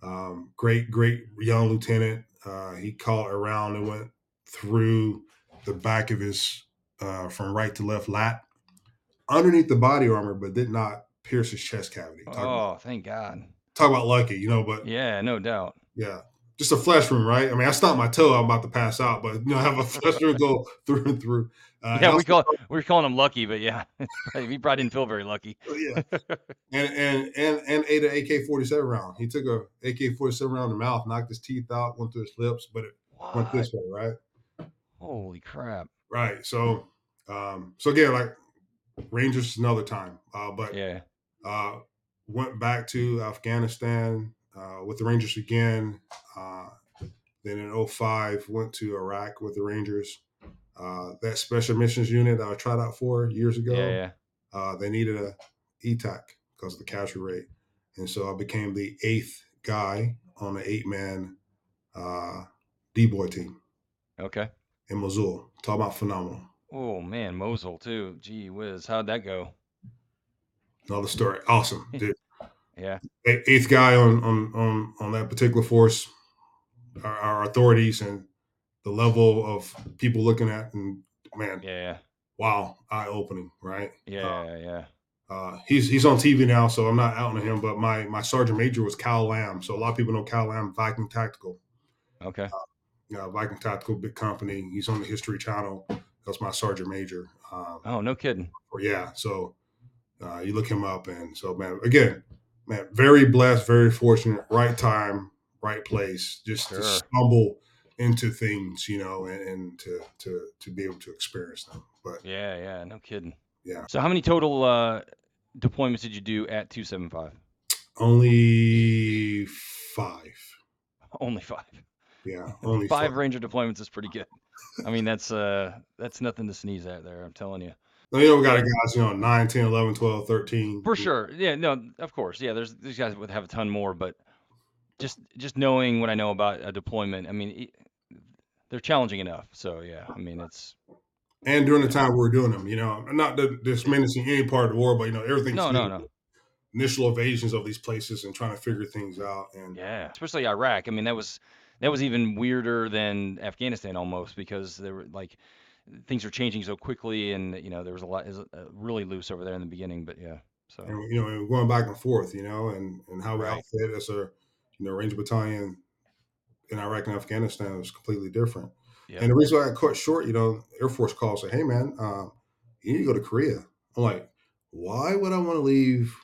um, great, great young lieutenant. Uh, he caught around and went through the back of his uh, from right to left lat underneath the body armor, but did not pierce his chest cavity. Talk, Oh, thank God. talk about lucky, you know. But Yeah. No doubt. yeah, just a flesh wound, right? I mean, I stopped my toe. I'm about to pass out, but you know, I have a flesh wound go through and through. Uh, and Yeah, we call we are calling him lucky, but yeah, he probably didn't feel very lucky. yeah, and and and and ate an AK forty seven round. He took a AK forty seven round in the mouth, knocked his teeth out, went through his lips, but it went this way, right? Holy crap! Right. So, um, so again, like Rangers another time, uh, but Yeah. uh, went back to Afghanistan uh, with the Rangers again. Uh, then in 05, went to Iraq with the Rangers. Uh, that special missions unit I tried out for years ago, Yeah. Yeah. uh, they needed a ETAC because of the casualty rate. And so I became the eighth guy on the eight man uh, D boy team Okay. In Mosul. Talk about phenomenal. Oh man, Mosul too. Gee whiz, how'd that go? Another story. Awesome, dude. Yeah. Eighth guy on on on on that particular force. Our, our authorities and the level of people looking at and man, Yeah. wow, eye opening, right? Yeah. Uh, Yeah. Yeah. uh, he's he's on TV now, so I'm not outing him. But my my sergeant major was Kyle Lamb, so a lot of people know Kyle Lamb, Viking Tactics. Okay. uh, Viking Tactics, big company. He's on the History Channel. That's my sergeant major. Um, Oh, no kidding. or yeah, so uh, you look him up, and so man, again, man, very blessed, very fortunate, right time, right place, just to stumble into things, you know, and, and to to to be able to experience them. But Yeah, yeah, no kidding. Yeah. So how many total uh, deployments did you do at 275? only five, Only five. yeah, only five five. Ranger deployments is pretty good. I mean, that's uh, that's nothing to sneeze at there. I'm telling you. Now, you know, we got a guys, you know, 9, 10, 11, 12, 13. For sure. Yeah. No. Of course. Yeah. There's these guys would have a ton more, but just just knowing what I know about a deployment, I mean, it, they're challenging enough. So yeah. I mean, it's And during the time we were doing them, you know, not that any part of the war, but, you know, everything's no, no, no. initial evasions of these places and trying to figure things out. And Yeah. Especially Iraq. I mean, that was that was even weirder than Afghanistan almost because there were like things are changing so quickly, and you know there was a lot is really loose over there in the beginning. But yeah. So and, you know, and going back and forth, you know, and and how we Right. outfit as a you know Ranger battalion in Iraq and Afghanistan was completely different. yeah. And the reason why I got cut short, you know, Air Force calls say, "Hey, man, um, you need to go to Korea." I'm like, "Why would I want to leave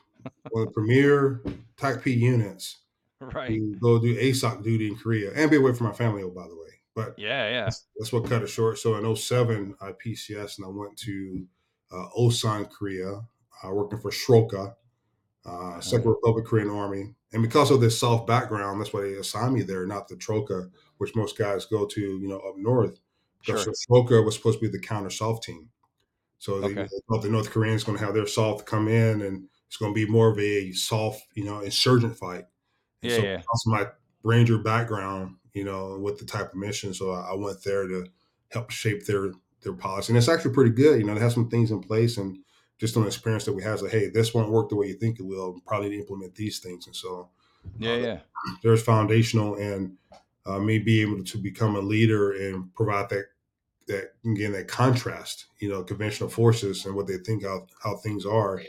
one of the premier TACP units Right. go do ASOC duty in Korea and be away from my family? Oh, by the way, but Yeah. Yeah. that's, that's what cut it short. So in 07, I PCS and I went to uh, Osan, Korea, uh, working for SROKA, uh, Second Republic Korean Army. And because of this SOF background, that's why they assigned me there, not the Troka, which most guys go to, you know, up north. Sure. Because SROKA was supposed to be the counter SOF team. So they, Okay. they thought the North Koreans going to have their SOF come in and it's going to be more of a SOF, you know, insurgent fight. Yeah. so Yeah. of my Ranger background, you know, with the type of mission, so I, I went there to help shape their their policy, and it's actually pretty good. You know, they have some things in place, and just on experience that we have, like, hey, this won't work the way you think it will. Probably implement these things, and so Yeah. uh, Yeah. there's foundational, and uh, me being able to become a leader and provide that that again that contrast, you know, conventional forces and what they think how how things are,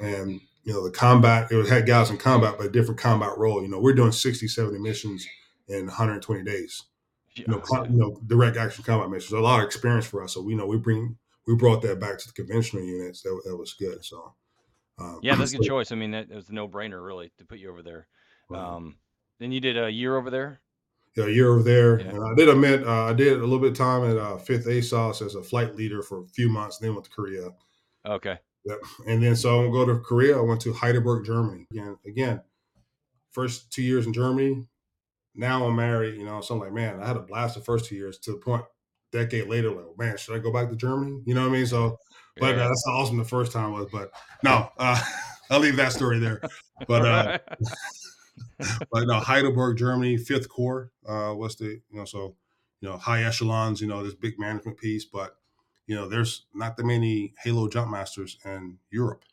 and you know the combat. It was had guys in combat, but a different combat role. You know, we're doing 60, 70 missions in 120 days. You know, you know, direct action combat missions. A lot of experience for us. So we know we bring we brought that back to the conventional units. That, that was good. So um, Yeah, that's a good choice. I mean, that it was a no-brainer really to put you over there. right. Um, then you did a year over there. yeah, a year over there. Yeah. And I did admit uh, I did a little bit of time at uh, Fifth ASOS as a flight leader for a few months. Then went to Korea. Okay. Yep. And then so I went go to Korea. I went to Heidelberg, Germany. Again, again, first two years in Germany. Now I'm married. You know, so I'm like, man, I had a blast the first two years. To the point, decade later, like, man, should I go back to Germany? You know what I mean? So, but Yeah. uh, that's awesome the first time was. But no, uh, I'll leave that story there. But uh, but no, Heidelberg, Germany, Fifth Corps uh, was the you know so you know high echelons, you know this big management piece, but you know there's not that many Halo jump masters in Europe,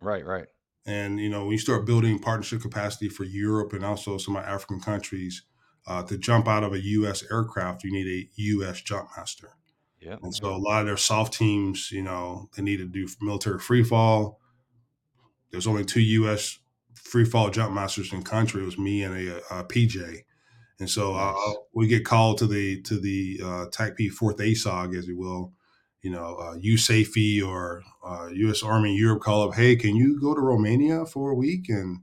right. Right. and you know when you start building partnership capacity for Europe and also some of African countries. Uh, to jump out of a U.S. aircraft, you need a U.S. jump master. Yeah. And so a lot of their SOF teams, you know, they need to do military free fall. There's only two U.S. free fall jump masters in country. It was me and a, a PJ. And so uh, we get called to the to the uh, P Fourth ASOG, as you will, you know, uh, USAFE or uh, U.S. Army Europe call up, hey, can you go to Romania for a week and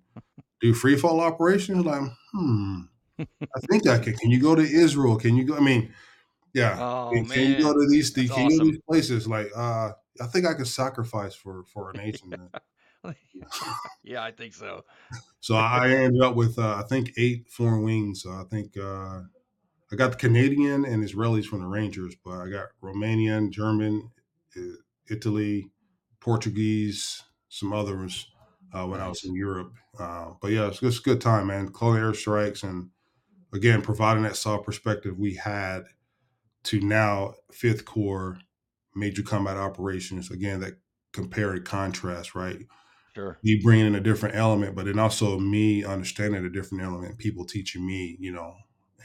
do free fall operations? Like, hmm, I think I can. Can you go to Israel? Can you go? I mean, yeah. Oh Can, can you go to these? That's can you go to these places? Like, uh, I think I could sacrifice for for a nation. yeah, I think so. so I ended up with uh, I think eight foreign wings. Uh, I think uh, I got the Canadian and Israelis from the Rangers, but I got Romanian, German, Italy, Portuguese, some others uh, when I was in Europe. Uh, but yeah, it's, it's a good time, man. Clone airstrikes and again providing that SOF perspective we had to now Fifth Corps major combat operations. Again, that compare and contrast, right? Sure. me bringing in a different element, but then also me understanding a different element, people teaching me, you know,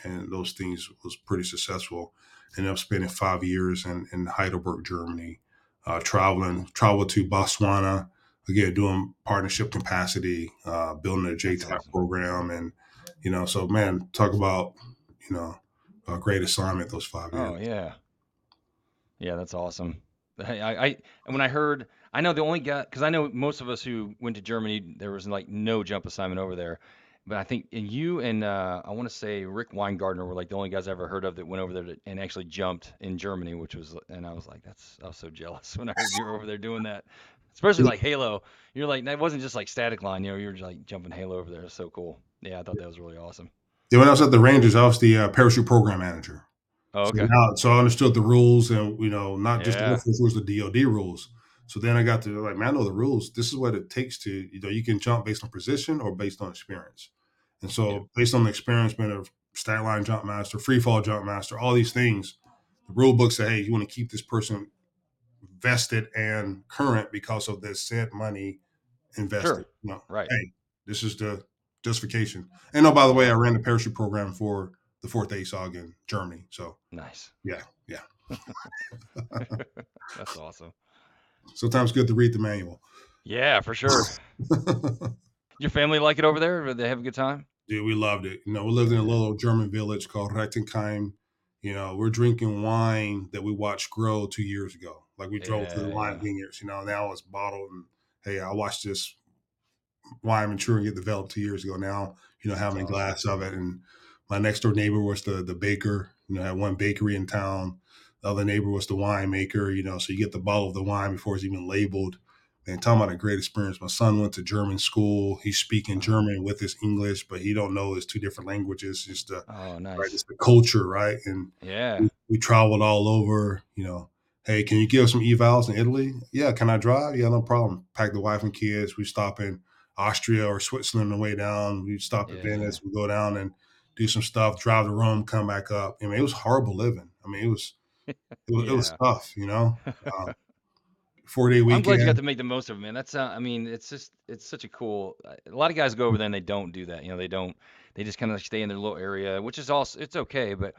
and those things was pretty successful. Ended up spending five years in, in Heidelberg, Germany, uh, traveling, traveled to Botswana, again, doing partnership capacity, uh, building a JTAC awesome. program. And, you know, so man, talk about, you know, a great assignment those five years. Oh yeah. Yeah, that's awesome. I, I, I when I heard, I know the only guy, because I know most of us who went to Germany, there was like no jump assignment over there. But I think and you and uh, I want to say Rick Weingartner were like the only guys I ever heard of that went over there to, and actually jumped in Germany, which was, and I was like, that's, I was so jealous when I heard you were over there doing that. Especially like Halo. You're like, that wasn't just like static line, you know, you were just like jumping Halo over there. It's so cool. Yeah, I thought that was really awesome. Yeah, when I was at the Rangers, I was the uh, parachute program manager. Oh, So okay. now, so I understood the rules, and you know, not just the Yeah, Force rules, the DoD rules. So then I got to like, man, I know the rules. This is what it takes to, you know, you can jump based on position or based on experience. And so, based on the experience, being a stat line jump master, free fall jump master, all these things, the rule book said, hey, you want to keep this person vested and current because of this said money invested. sure. Know, Right. hey, this is the justification. And oh, by the way, I ran the parachute program for the Fourth ASOG in Germany. So nice. yeah, yeah. That's awesome. Sometimes good to read the manual. Yeah, for sure. Your family like it over there? Did they have a good time? Dude, we loved it. You know, we lived in a little German village called Rechtenkheim. You know, we're drinking wine that we watched grow two years ago. Like we drove through the wine yeah. vineyards. You know, now it's bottled. And hey, I watched this wine mature and get developed two years ago. Now, you know, having a glass of it. And my next door neighbor was the the baker. You know, had one bakery in town. The other neighbor was the winemaker. You know, so you get the bottle of the wine before it's even labeled. And talking about a great experience. My son went to German school. He's speaking Uh-huh. German with his English, but he don't know his two different languages. Just the Oh, right, nice. it's the culture, right? And Yeah. we, we traveled all over. You know, hey, can you give us some evals in Italy? Yeah, can I drive? Yeah, no problem. Pack the wife and kids. We stop in Austria or Switzerland on the way down. We stop at Yeah. Venice. We go down and do some stuff. Drive to Rome, come back up. I mean, it was horrible living. I mean, it was it was, it was tough. You know, uh, four day weekend. I'm glad you got to make the most of it, man. That's uh, I mean, it's just it's such a cool. uh, A lot of guys go over there and they don't do that. You know, they don't. They just kind of stay in their little area, which is also it's okay, but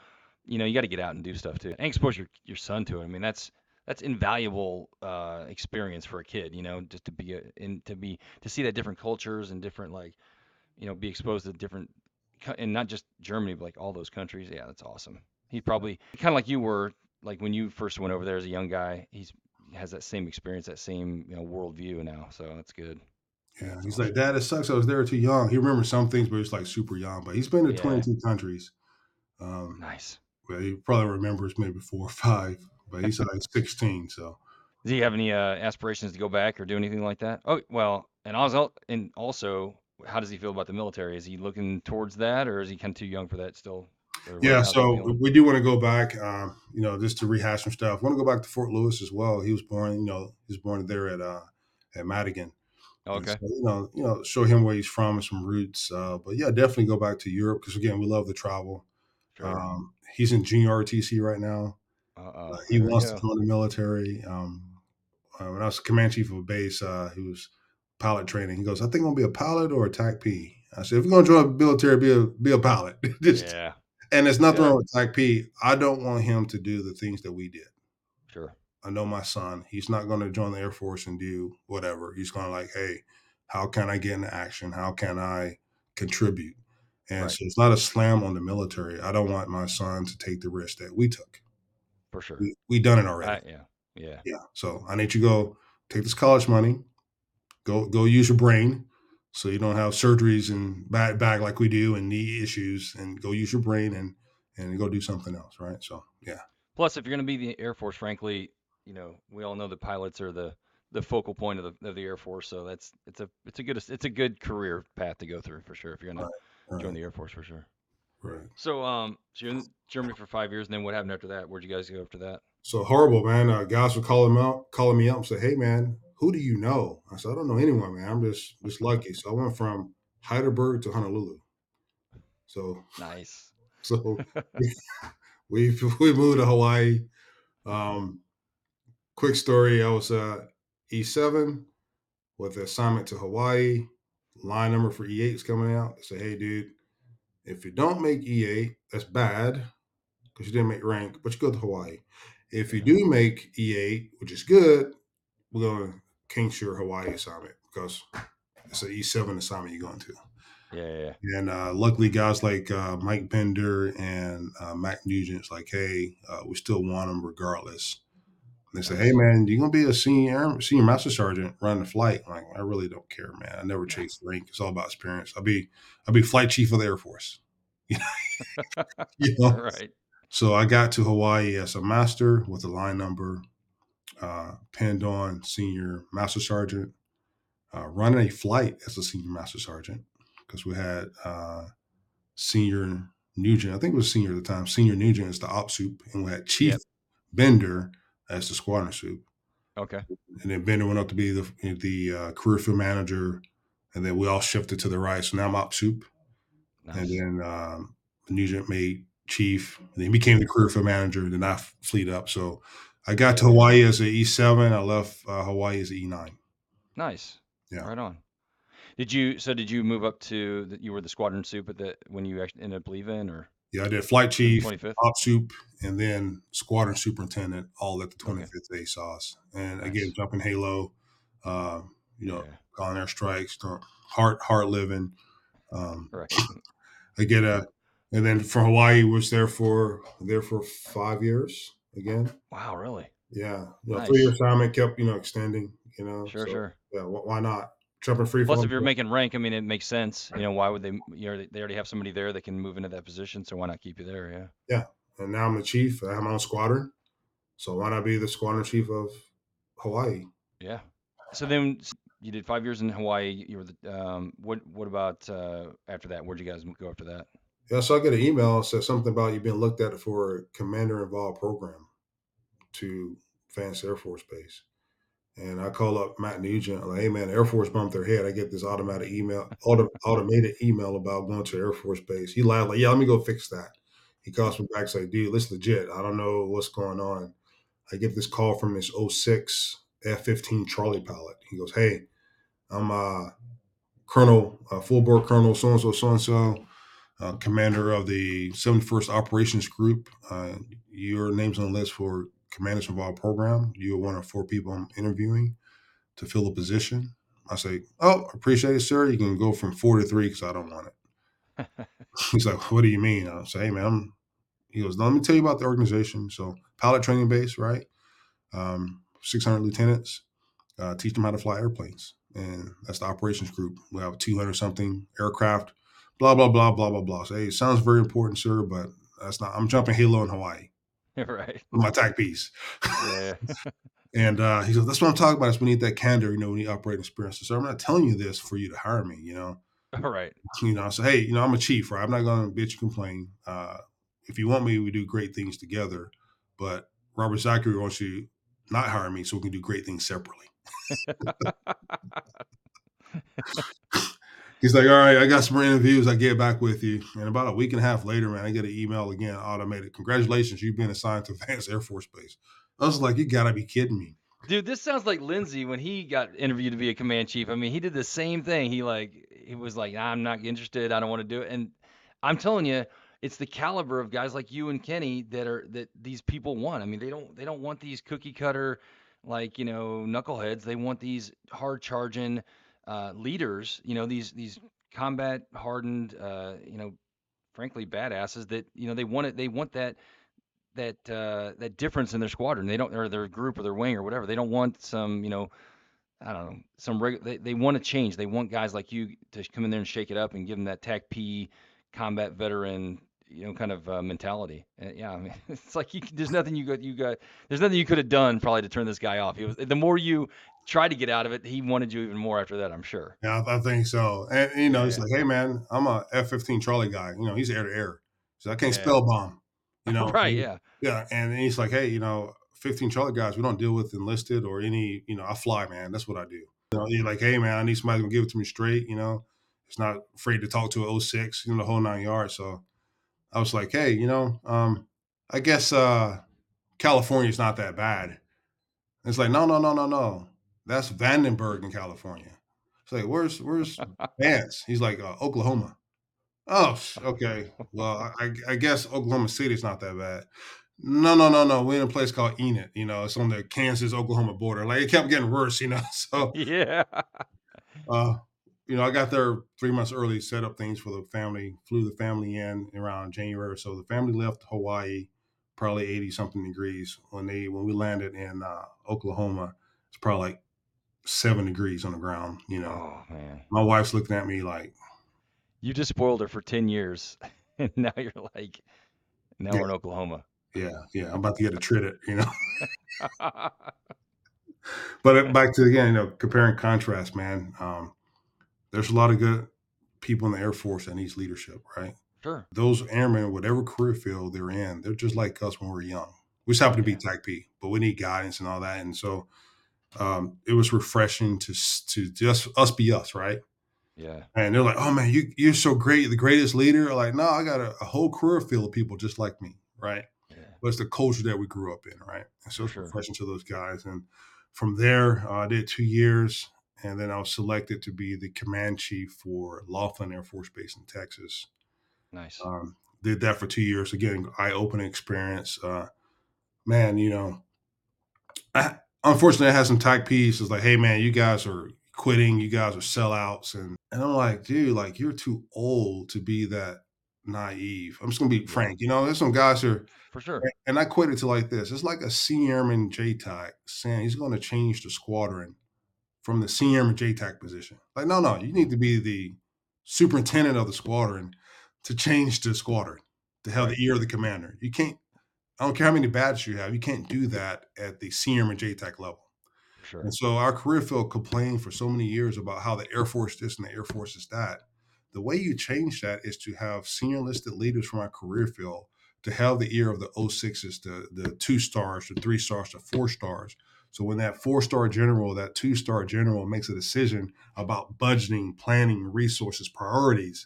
you know, you got to get out and do stuff too, and expose your your son to it. I mean, that's that's invaluable uh, experience for a kid. You know, just to be a, and to be to see that different cultures and different like you know be exposed to different and not just Germany, but like all those countries. Yeah, that's awesome. He probably kind of like you were like when you first went over there as a young guy. He's has that same experience, that same you know worldview now. So that's good. Yeah, he's like, awesome. Dad, it sucks. I was there too young. He remembers some things, but he's like super young. But he's been to Yeah, 22 countries. Um, nice. well, he probably remembers maybe four or five, but he's like 16. So does he have any uh, aspirations to go back or do anything like that? Oh well, and also and also, how does he feel about the military? Is he looking towards that, or is he kind of too young for that still? Yeah, so we do want to go back. Um, you know, just to rehash some stuff. want to go back to Fort Lewis as well. He was born, you know, he was born there at uh at Madigan, and so Okay, you know, you know, show him where he's from and some roots. Uh, but yeah, definitely go back to Europe because again, we love to travel. sure. Um, he's in junior RTC right now. Uh he wants to join the military. Um, uh, when I was command chief of a base, uh, he was pilot training. He goes, "I think I'm gonna be a pilot or a TACP." I said, "If you're gonna join the military, be a be a pilot." Just Yeah, and there's nothing yeah, wrong with TACP. I don't want him to do the things that we did. sure. I know my son. He's not going to join the Air Force and do whatever. He's going to like, hey, how can I get into action? How can I contribute? And Right, so it's not a slam on the military. I don't want my son to take the risk that we took. for sure. We we done it I already. yeah, yeah, Yeah. So I need you to go take this college money, go go use your brain so you don't have surgeries and back back like we do and knee issues and go use your brain and and go do something else, right? So yeah. Plus, if you're going to be the Air Force, frankly, you know, we all know that pilots are the the focal point of the of the Air Force. So that's it's a it's a good it's a good career path to go through for sure if you're going Right. to join the Air Force for sure. Right. So um, so you're in Germany for five years, and then what happened after that? Where'd you guys go after that? So horrible, man. Uh, guys were calling me out, calling me up and say, Hey man, who do you know? I said, I don't know anyone, man. I'm just just lucky. So I went from Heidelberg to Honolulu. So Nice. so we we moved to Hawaii. Um, quick story, I was uh E7 with the assignment to Hawaii. Line number for E8 is coming out. They say, hey, dude, if you don't make E8, that's bad because you didn't make rank, but you go to Hawaii. If you do make E8, which is good, we're going to Kingshire Hawaii assignment because it's an E7 assignment you're going to. Yeah. Yeah. And uh, luckily, guys like uh, Mike Bender and uh, Mac Nugent's like, hey, uh, we still want them regardless. They say, "Hey man, you're gonna be a senior senior master sergeant running the flight." I'm like, I really don't care, man. I never chase rank. It's all about experience. I'll be I'll be flight chief of the Air Force. you know? right. So I got to Hawaii as a master with a line number, uh, pinned on senior master sergeant, uh, running a flight as a senior master sergeant because we had uh, senior Nugent. I think it was senior at the time. Senior Nugent is the op soup, and we had Chief Yep. Bender as the squadron soup. Okay. And then Bender went up to be the the uh, career field manager, and then we all shifted to the right. So now I'm op soup, Nice. and then um, Nugent made chief, and then became the career field manager. And then I fleet up. So I got to Hawaii as an E seven. I left uh, Hawaii as an E nine. Nice. Yeah. Right on. Did you? So did you move up to? that? you were the squadron soup at the when you actually ended up leaving, or Yeah, I did flight chief, twenty fifth? op soup, and then squadron superintendent, all at the Okay. 25th ASOS. And Nice. again, jumping Halo, um, you know, Yeah. calling air strikes, heart heart living. Um, Right. I get a, and then for Hawaii was there for there for five years again. Wow. Really? Yeah, you know, Nice. three year assignment kept you know extending. You know, Sure. so, sure. Yeah, why not? Jumping free Plus, if you're making rank, I mean, it makes sense. You know, why would they? You know, they already have somebody there that can move into that position, so why not keep you there? Yeah. Yeah, and now I'm the chief. I have my own squadron, so why not be the squadron chief of Hawaii? Yeah. So then you did five years in Hawaii. You were the um. What What about uh after that? Where'd you guys go after that? Yeah, so I get an email that says something about you being looked at for a commander involved program to Vance Air Force Base. And I call up Matt Nugent, like, hey man, Air Force bumped their head. I get this automatic email, auto, automated email about going to Air Force Base. He laughed like, yeah, let me go fix that. He calls me back, say, dude, this legit. I don't know what's going on. I get this call from this 06 F-15 Charlie pilot. He goes, hey, I'm uh, Colonel, uh, full board Colonel, so and so, so and so, uh, commander of the 71st Operations Group. Uh, your name's on the list for Commanders Involved program. You're one of four people I'm interviewing to fill a position. I say, oh, appreciate it, sir. You can go from four to three because I don't want it. He's like, what do you mean? I say, hey, man, I'm, he goes, let me tell you about the organization. So, pilot training base, right? Um, 600 lieutenants, uh, teach them how to fly airplanes. And that's the operations group. We have 200 something aircraft, blah, blah, blah, blah, blah, blah. So, hey, it sounds very important, sir, but that's not, I'm jumping Halo in Hawaii right. with my TACPs. Yeah. And uh, he goes, that's what I'm talking about. Is we need that candor, you know, we need operating experience. So I'm not telling you this for you to hire me, you know. All right. You know, so hey, you know, I'm a chief, right? I'm not gonna bitch and complain. Uh, if you want me, we do great things together. But Robert Zackery wants you not hire me so we can do great things separately. He's like, all right, I got some interviews. I get back with you. And about a week and a half later, man, I get an email again, automated. Congratulations, you've been assigned to Vance Air Force Base. I was like, you gotta be kidding me. Dude, this sounds like Lindsay when he got interviewed to be a command chief. I mean, he did the same thing. He like he was like, I'm not interested. I don't want to do it. And I'm telling you, it's the caliber of guys like you and Kenny that are that these people want. I mean, they don't they don't want these cookie cutter like, you know, knuckleheads. They want these hard charging uh, leaders, you know, these these combat hardened uh, you know, frankly badasses that, you know, they want it they want that that uh, that difference in their squadron. They don't, or their group or their wing or whatever. They don't want some, you know, I don't know, some reg- they they want to change. They want guys like you to come in there and shake it up and give them that TACP combat veteran, you know, kind of uh, mentality. Uh, yeah, I mean, it's like you, there's nothing you got you got there's nothing you could have done probably to turn this guy off. He was the more you tried to get out of it, he wanted you even more after that. I'm sure. Yeah, I, I think so. And you know, he's Yeah. like, "Hey, man, I'm a F-15 Charlie guy. You know, he's air to air, so I can't Yeah. spell bomb. You know, right? and- Yeah. yeah." And he's like, "Hey, you know, 15 Charlie guys, we don't deal with enlisted or any. You know, I fly, man. That's what I do. You know, you're like, hey, man, I need somebody to give it to me straight. You know, it's not afraid to talk to a 06, you know, the whole nine yards. So I was like, hey, you know, um, I guess uh, California's not that bad. It's like, no, no, no, no, no. That's Vandenberg in California. It's like, where's where's Vance? He's like, uh, Oklahoma. Oh, okay. Well, I, I guess Oklahoma City's not that bad. No, no, no, no. We're in a place called Enid. You know, it's on the Kansas Oklahoma border. Like it kept getting worse. You know, so yeah. uh, you know, I got there three months early, set up things for the family, flew the family in around January. So the family left Hawaii probably 80 something degrees. When they when we landed in uh, Oklahoma, it's probably like seven degrees on the ground. You know, Oh my wife's looking at me like, you just spoiled her for ten years, and now you're like, now yeah, we're in Oklahoma. yeah, yeah, I'm about to get a trit you know. but uh, back to again, you know, comparing contrast, man. Um, there's a lot of good people in the Air Force that needs leadership, right? sure. Those airmen, whatever career field they're in, they're just like us when we are young. We just happen to be Yeah. TACP, but we need guidance and all that. And so um, it was refreshing to to just us be us, right? Yeah. And they're like, "Oh man, you you're so great, the greatest leader." Like, no, I got a, a whole career field of people just like me, right? Yeah. But it's the culture that we grew up in, right? And so it's sure. refreshing to those guys. And from there, uh, I did two years, and then I was selected to be the command chief for Laughlin Air Force Base in Texas. Nice. Um, did that for two years. Again, eye opening experience. Uh, man, you know, I, unfortunately, I had some TACP's. It's like, hey, man, you guys are quitting. You guys are sellouts. And, and I'm like, dude, like, you're too old to be that naive. I'm just going to be frank. You know, there's some guys who are, For sure. and I quit it to like this. It's like a senior airman JTAC saying he's going to change the squadron from the senior JTAC position. Like, no, no, you need to be the superintendent of the squadron to change the squadron, to have the ear of the commander. You can't, I don't care how many badges you have, you can't do that at the senior airman JTAC level. Sure. And so our career field complained for so many years about how the Air Force this and the Air Force is that. The way you change that is to have senior listed leaders from our career field to have the ear of the 06s, the, the two stars, the three stars, the four stars. So when that four star general, that two star general makes a decision about budgeting, planning, resources, priorities,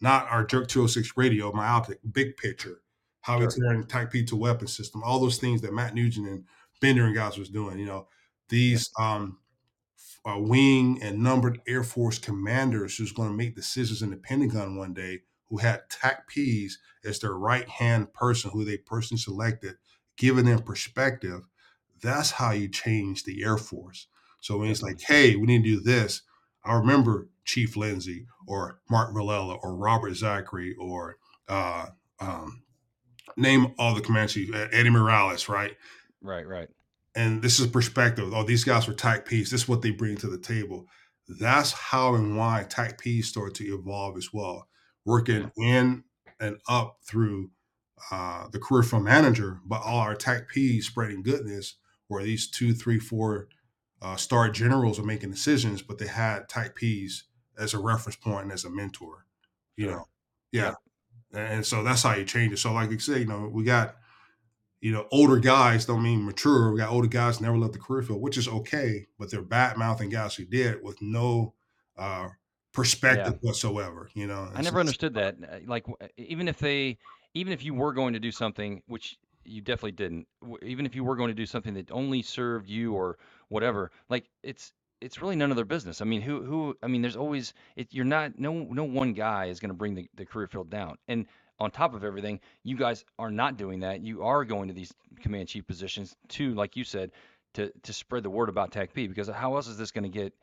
not our Jerk 206 radio, myopic, big picture, how we Sure. turn TACP to weapon system, all those things that Matt Nugent and Bender and guys was doing. You know, these um, uh, wing and numbered Air Force commanders who's going to make decisions in the Pentagon one day, who had TACPs as their right hand person, who they personally selected, giving them perspective. That's how you change the Air Force. So when it's like, hey, we need to do this, I remember Chief Lindsay or Mark Villela or Robert Zackery or uh, um, name all the command chiefs, Eddie Morales, right? Right. Right. and this is perspective. Oh, these guys were TACPs. This is what they bring to the table. That's how and why TACPs start to evolve as well. Working in and up through uh, the career field manager, but all our TACPs spreading goodness, where these two, three, four uh, star generals are making decisions, but they had TACPs as a reference point and as a mentor. You Sure. know, yeah. Yep. And so that's how you change it. So, like you say, you know, we got you know, older guys don't mean mature. We got older guys never left the career field, which is okay, but they're bad mouthing guys who did with no uh, Yeah. perspective whatsoever. You know, I never understood that. Like, even if they, even if you were going to do something, which you definitely didn't, even if you were going to do something that only served you or whatever, like it's it's really none of their business. I mean, who who? I mean, there's always it. You're not no no one guy is going to bring the, the career field down. And on top of everything, you guys are not doing that. You are going to these command chief positions to, like you said, to to spread the word about TACP. Because how else is this going to get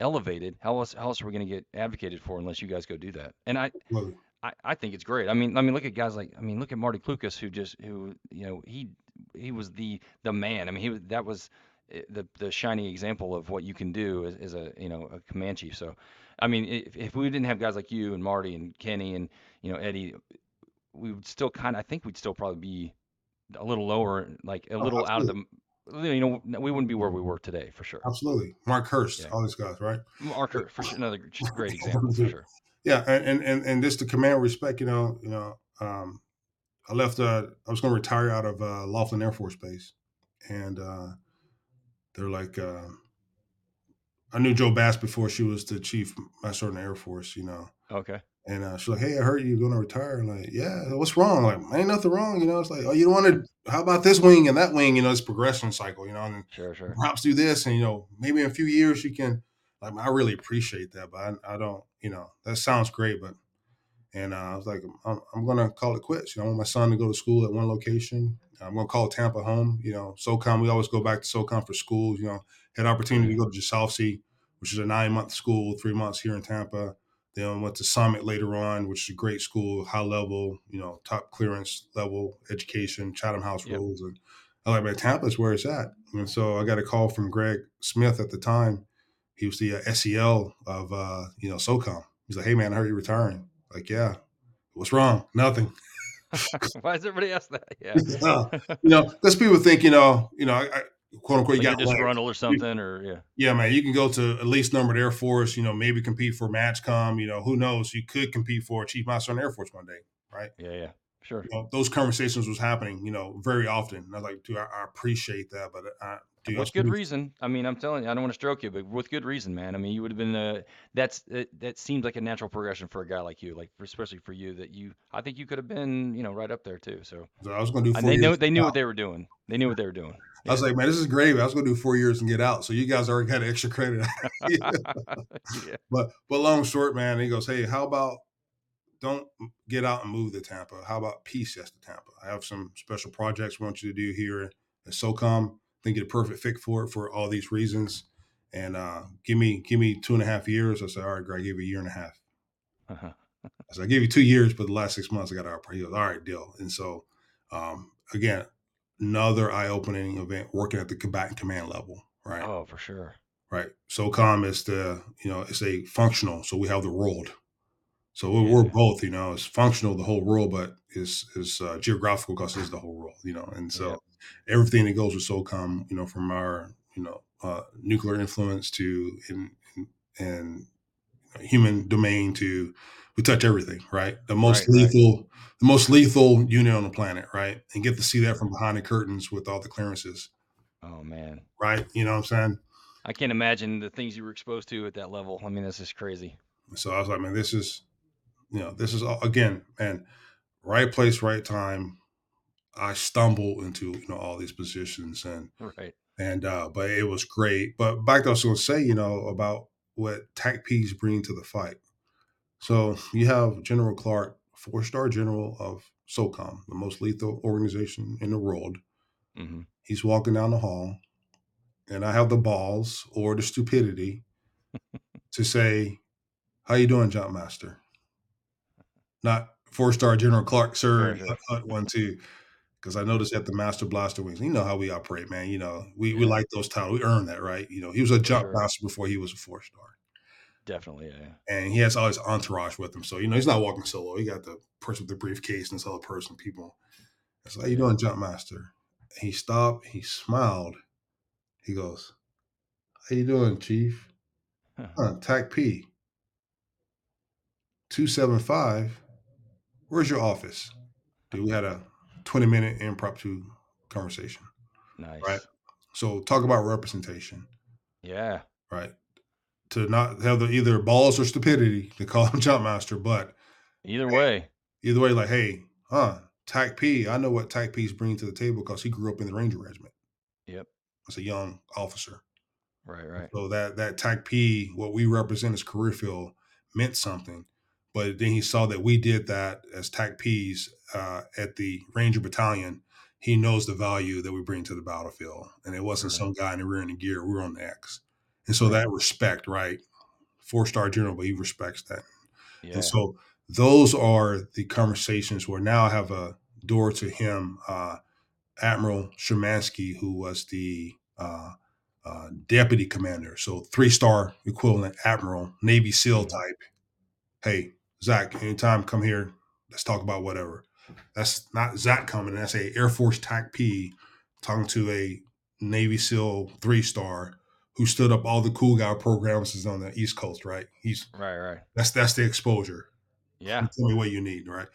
elevated? How else how else are we going to get advocated for unless you guys go do that? And I really, I, I think it's great. I mean, I mean, look at guys like I mean, look at Marty Klukas, who just who you know he he was the the man. I mean, he was that was eh, the the shining example of what you can do as, as a you know a command chief. So, I mean, if, if we didn't have guys like you and Marty and Kenny and you know Eddie, we would still kind of I think we'd still probably be a little lower, like a oh, little out of the you know we wouldn't be where we were today for sure. absolutely. Mark Hurst, Yeah, all these guys, right? Marker for sure, another great example for sure. Yeah, and, and and just to command respect, you know, you know, um, I left. Uh, I was going to retire out of uh, Laughlin Air Force Base, and uh, they're like, uh, I knew Joe Bass before she was the chief master of the Air Force, you know, Okay, And uh, she's like, "Hey, I heard you're going to retire." I'm like, "Yeah, what's wrong?" Like, ain't nothing wrong, you know. It's like, "Oh, you don't want to? How about this wing and that wing?" You know, it's progression cycle, you know. And sure, sure. perhaps do this, and you know, maybe in a few years you can. Like, I really appreciate that, but I, I don't, you know, that sounds great, but and uh, I was like, I'm, I'm going to call it quits. You know, I want my son to go to school at one location. I'm going to call Tampa home. You know, SOCOM, we always go back to SOCOM for schools. You know, had opportunity to go to Jalsousie, which is a nine month school, three months here in Tampa. Then went to Summit later on, which is a great school, high level, you know, top clearance level education, Chatham House Yep. rules. And I like, man, Tampa's where it's at. And so I got a call from Greg Smith at the time. He was the uh, SEL of, uh, you know, SOCOM. He's like, hey, man, I heard you're retiring. Like, yeah. What's wrong? Nothing. Why does everybody ask that? Yeah. Uh, you know, because people think, you know, you know, I, I quote unquote, like you got disgruntled or something, or yeah. Yeah, man, you can go to at least numbered Air Force, you know, maybe compete for MAJCOM, you know, who knows? You could compete for Chief Master on Air Force one day, right? Yeah, yeah. Sure. You know, those conversations was happening, you know, very often. And I was like, dude, I, I appreciate that, but I, dude, with good reason. I mean, I'm telling you, I don't want to stroke you, but with good reason, man. I mean, you would have been uh, that's that, that seems like a natural progression for a guy like you, like for, especially for you that you I think you could have been, you know, right up there too. So So I was going to do and they years. knew they knew out. what they were doing. They knew what they were doing. I was like, man, this is great. I was going to do four years and get out. So you guys already got extra credit. yeah. But but long short, man, he goes, hey, how about don't get out and move to Tampa? How about PCS to Tampa? I have some special projects we want you to do here at SOCOM. Think you're the perfect fit for it for all these reasons. And uh, give me give me two and a half years. I said, all right, Greg, I give you a year and a half. Uh-huh. I said, I give you two years, but the last six months I got our he goes, all right, deal. And so um, again, another eye-opening event working at the combatant command level, right? Oh, for sure. right? SOCOM is the, you know, it's a functional. So we have the world. So we're, we're both, you know, it's functional, the whole world, but is is uh, geographical because it's the whole world, you know. And so Yep. everything that goes with SOCOM, you know, from our, you know, uh, nuclear influence to in, in, and human domain to we touch everything, right? The most Right, right. lethal, the most lethal unit on the planet, right? And get to see that from behind the curtains with all the clearances, Oh man. right? You know what I'm saying? I can't imagine the things you were exposed to at that level. I mean, this is crazy. So I was like, man, this is, you know, this is all, again, man, right place, right time. I stumble into you know all these positions and Right. and uh, but it was great. But back to what I was going to say, you know, about what TACPs bring to the fight. So you have General Clark, four star general of SOCOM, the most lethal organization in the world. hmm He's walking down the hall, and I have the balls or the stupidity to say, "How you doing, Jump Master?" Not four star General Clark, sir. Sure. Mm-hmm. Hut one two, because I noticed at the Master Blaster wings. You know how we operate, man. You know we we like those titles. We earned that, right? You know he was a Jump sure. Master before he was a four star, Definitely. Yeah. and he has all his entourage with him. So you know he's not walking solo. He got the person with the briefcase and this other person, people. I said, "How you Yeah. doing, Jump Master?" He stopped. He smiled. He goes, "How you doing, Chief?" Huh, TACP. 275. Where's your office? Dude, we had a 20 minute impromptu conversation, nice. right? So talk about representation, Yeah. right? To not have the either balls or stupidity to call him jump master, but Either way. either way, like, hey, huh, TACP, I know what TACP's bringing to the table because he grew up in the Ranger Regiment Yep. as a young officer. Right. Right. So that that TACP, what we represent as career field, meant something. But then he saw that we did that as TACPs uh, at the Ranger Battalion. He knows the value that we bring to the battlefield, and it wasn't Right. some guy in the rear in the gear. We were on the X, and so that respect, right? Four star general, but he respects that. Yeah. And so those are the conversations where now I have a door to him, uh, Admiral Szymanski, who was the uh, uh, deputy commander, so three star equivalent admiral, Navy SEAL Mhm. type. Hey, Zach, anytime come here, let's talk about whatever. That's not Zach coming. That's a Air Force TACP talking to a Navy SEAL three star who stood up all the cool guy programs is on the East Coast, right? He's Right. Right. that's that's the exposure. Yeah. Tell me what you need, right?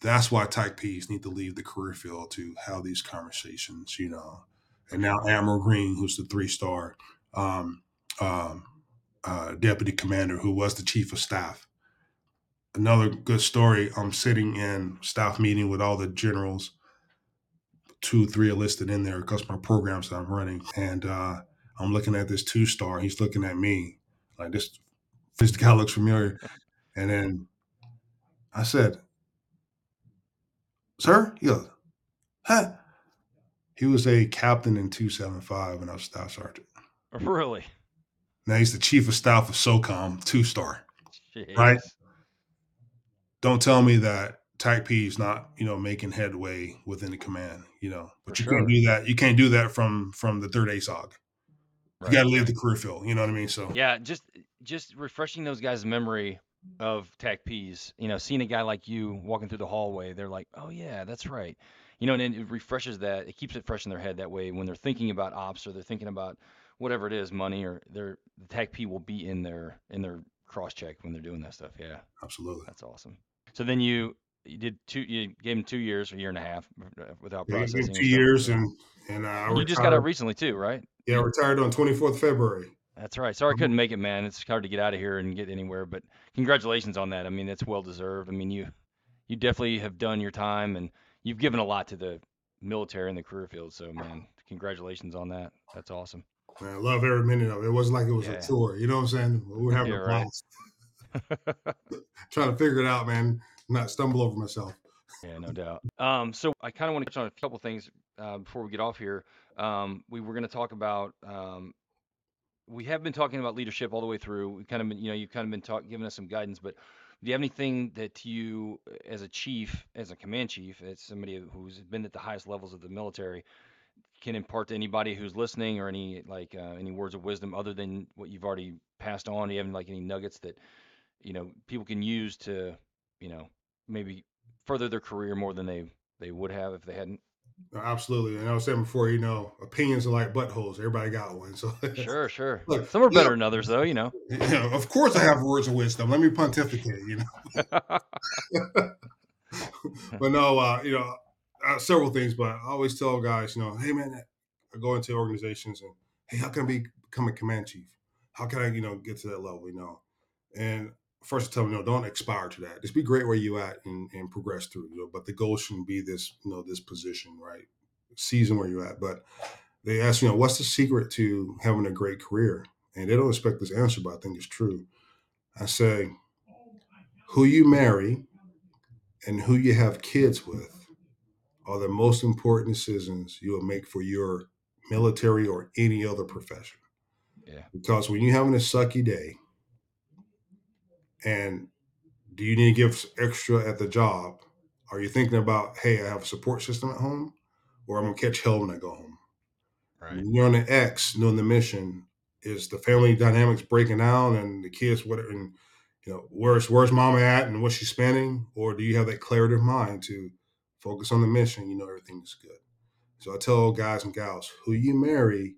That's why TACPs need to leave the career field to have these conversations, you know. And now Admiral Green, who's the three star um, um, uh, deputy commander, who was the chief of staff. Another good story. I'm sitting in staff meeting with all the generals. Two, three are listed in there because my programs that I'm running, and uh, I'm looking at this two star. He's looking at me like this. This guy looks familiar, and then I said, Sir? He goes, Huh? He was a captain in 275 and I was staff sergeant. Really. Now he's the chief of staff of SOCOM, two star. right? Don't tell me that TACP is not, you know, making headway within the command, you know. But For you can't do that. You can't do that from from the third ASOG. You got to leave the career field. You know what I mean? So Yeah, just just refreshing those guys' memory of TACPs. You know, seeing a guy like you walking through the hallway, they're like, "Oh yeah, that's right." You know, and then it refreshes that. It keeps it fresh in their head that way when they're thinking about ops or they're thinking about whatever it is, money or their the TACP will be in their in their cross check when they're doing that stuff. Yeah, absolutely. that's awesome. So then you you did two. You gave him two years, a year and a half uh, without Yeah, processing. two years and and uh, And you just got out recently too, right? Yeah, I retired on 24th February. That's right. Sorry I couldn't make it, man. It's hard to get out of here and get anywhere, but congratulations on that. I mean, that's well deserved. I mean, you you definitely have done your time and you've given a lot to the military and the career field. So, man, congratulations on that. That's awesome. Man, I love every minute of it. It wasn't like it was Yeah. a tour. You know what I'm saying? We were having Yeah, a right. Trying to figure it out, man. Not stumble over myself. Yeah, no doubt. Um, so I kind of want to touch on a couple things uh, before we get off here. Um, we were going to talk about. Um, we have been talking about leadership all the way through. We kind of been, you know, you've kind of been talk, giving us some guidance. But do you have anything that you, as a chief, as a command chief, as somebody who's been at the highest levels of the military, can impart to anybody who's listening, or any like uh, any words of wisdom other than what you've already passed on? Do you have like any nuggets that you know people can use to, you know, maybe further their career more than they they would have if they hadn't? Absolutely. And I was saying before, you know, opinions are like buttholes. Everybody got one. So Sure, sure. look, Some are know, better than others, though. You know. you know, of course I have words of wisdom. Let me pontificate, you know. but no, uh, you know, uh, several things. But I always tell guys, you know, hey man, I go into organizations and hey, how can I be, become a command chief? How can I, you know, get to that level? You know, and first tell them, no, don't aspire to that. Just be great where you at and, and progress through. You know, but the goal shouldn't be this, you know, this position, right? Season where you're at, but they ask, you know, what's the secret to having a great career? And they don't expect this answer, but I think it's true. I say, who you marry and who you have kids with are the most important decisions you will make for your military or any other profession. Yeah. Because when you're having a sucky day, and do you need to give extra at the job? Are you thinking about, hey, I have a support system at home, or I'm gonna catch hell when I go home? Right. When you're on the X doing the mission, is the family dynamics breaking down and the kids what and you know where's where's mama at and what's she spending, or do you have that clarity of mind to focus on the mission? You know everything's good. So I tell guys and gals who you marry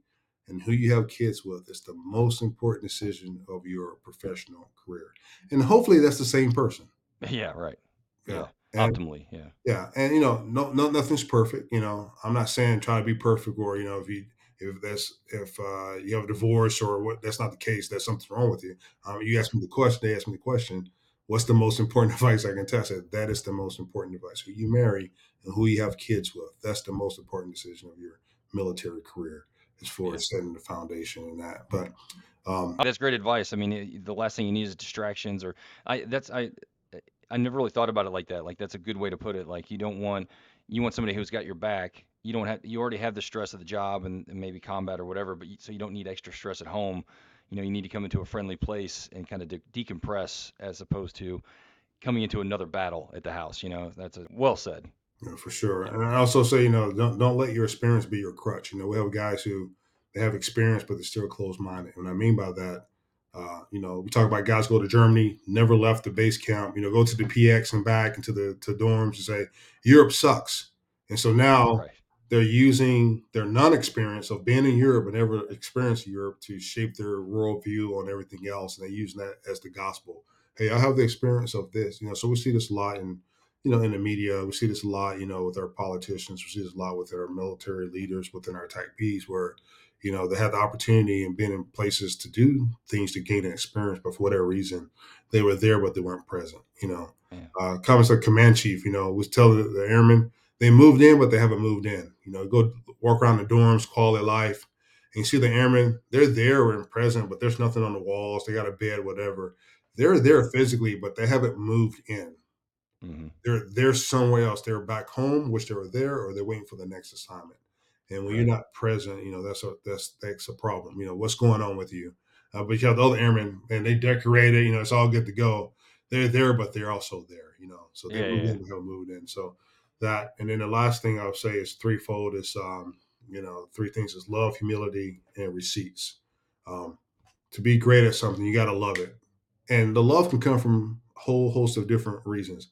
and who you have kids with is the most important decision of your professional career, and hopefully that's the same person. Yeah. Right. Yeah. Yeah. And Optimally. Yeah. yeah, and you know, no, no, nothing's perfect. You know, I'm not saying try to be perfect, or you know, if you if that's if uh, you have a divorce or what, that's not the case. That's something wrong with you. Um, you ask me the question. They ask me the question. What's the most important advice I can tell? I said that is the most important advice. Who you marry and who you have kids with. That's the most important decision of your military career, as far Yeah. as setting the foundation and that. But um, That's great advice. I mean, it, the last thing you need is distractions, or I. That's I. I never really thought about it like that. Like that's a good way to put it. Like you don't want you want somebody who's got your back. You don't have you already have the stress of the job and, and maybe combat or whatever, but you, so you don't need extra stress at home. You know, you need to come into a friendly place and kind of de- decompress as opposed to coming into another battle at the house. You know, that's a, well said. Yeah, for sure. And I also say, you know, don't don't let your experience be your crutch. You know, we have guys who they have experience, but they're still closed minded. And what I mean by that, uh, you know, we talk about guys go to Germany, never left the base camp. You know, go to the PX and back into the to dorms and say Europe sucks. And so now Right. they're using their non-experience of being in Europe and never experienced Europe to shape their worldview on everything else, and they're using that as the gospel. Hey, I have the experience of this, you know. So we see this a lot in, you know, in the media. We see this a lot, you know, with our politicians. We see this a lot with our military leaders within our TACPs, where, you know, they had the opportunity and been in places to do things to gain an experience, but for whatever reason, they were there but they weren't present. You know, Yeah. uh, comments like command chief, you know, was telling the, airmen they moved in, but they haven't moved in. You know, go walk around the dorms, quality of life, and you see the airmen, they're there and present, but there's nothing on the walls. They got a bed, whatever. They're there physically, but they haven't moved in. Hmm They're they're somewhere else. They're back home, wish they were there, or they're waiting for the next assignment. And when Right. you're not present, you know, that's a that's that's a problem. You know, what's going on with you? Uh, but you have the other airmen, and they decorate it. You know, it's all good to go. They're there, but they're also there. You know, so they Yeah, move yeah. in, have moved in. So that, and then the last thing I'll say is threefold. Is um, you know, three things is love, humility, and receipts. Um, to be great at something, you got to love it, and the love can come from a whole host of different reasons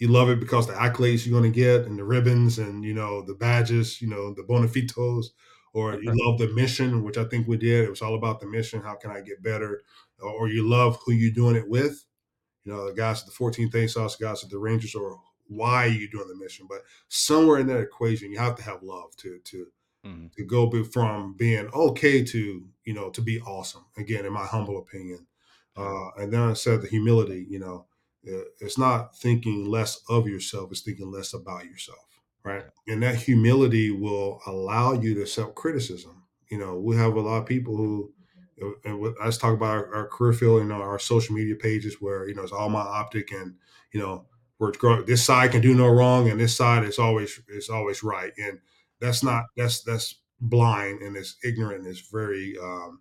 you love it because the accolades you're going to get and the ribbons and you know the badges you know the bonafitos or you love the mission which i think we did. It was all about the mission how can i get better? Or you love who you're doing it with? You know the guys at the 14th ASOS, the guys at the rangers or why are you doing the mission but somewhere in that equation you have to have love to to hmm to go be- from being okay to you know to be awesome. Again in my humble opinion. Uh, and then i said the humility you know it's not thinking less of yourself it's thinking less about yourself right? And that humility will allow you to self-criticism you know we have a lot of people who and let's talk about our, our career field and our social media pages where you know it's all my optic and you know we're grow- this side can do no wrong and this side is always is always right. And that's not that's that's blind and it's ignorant and it's very um,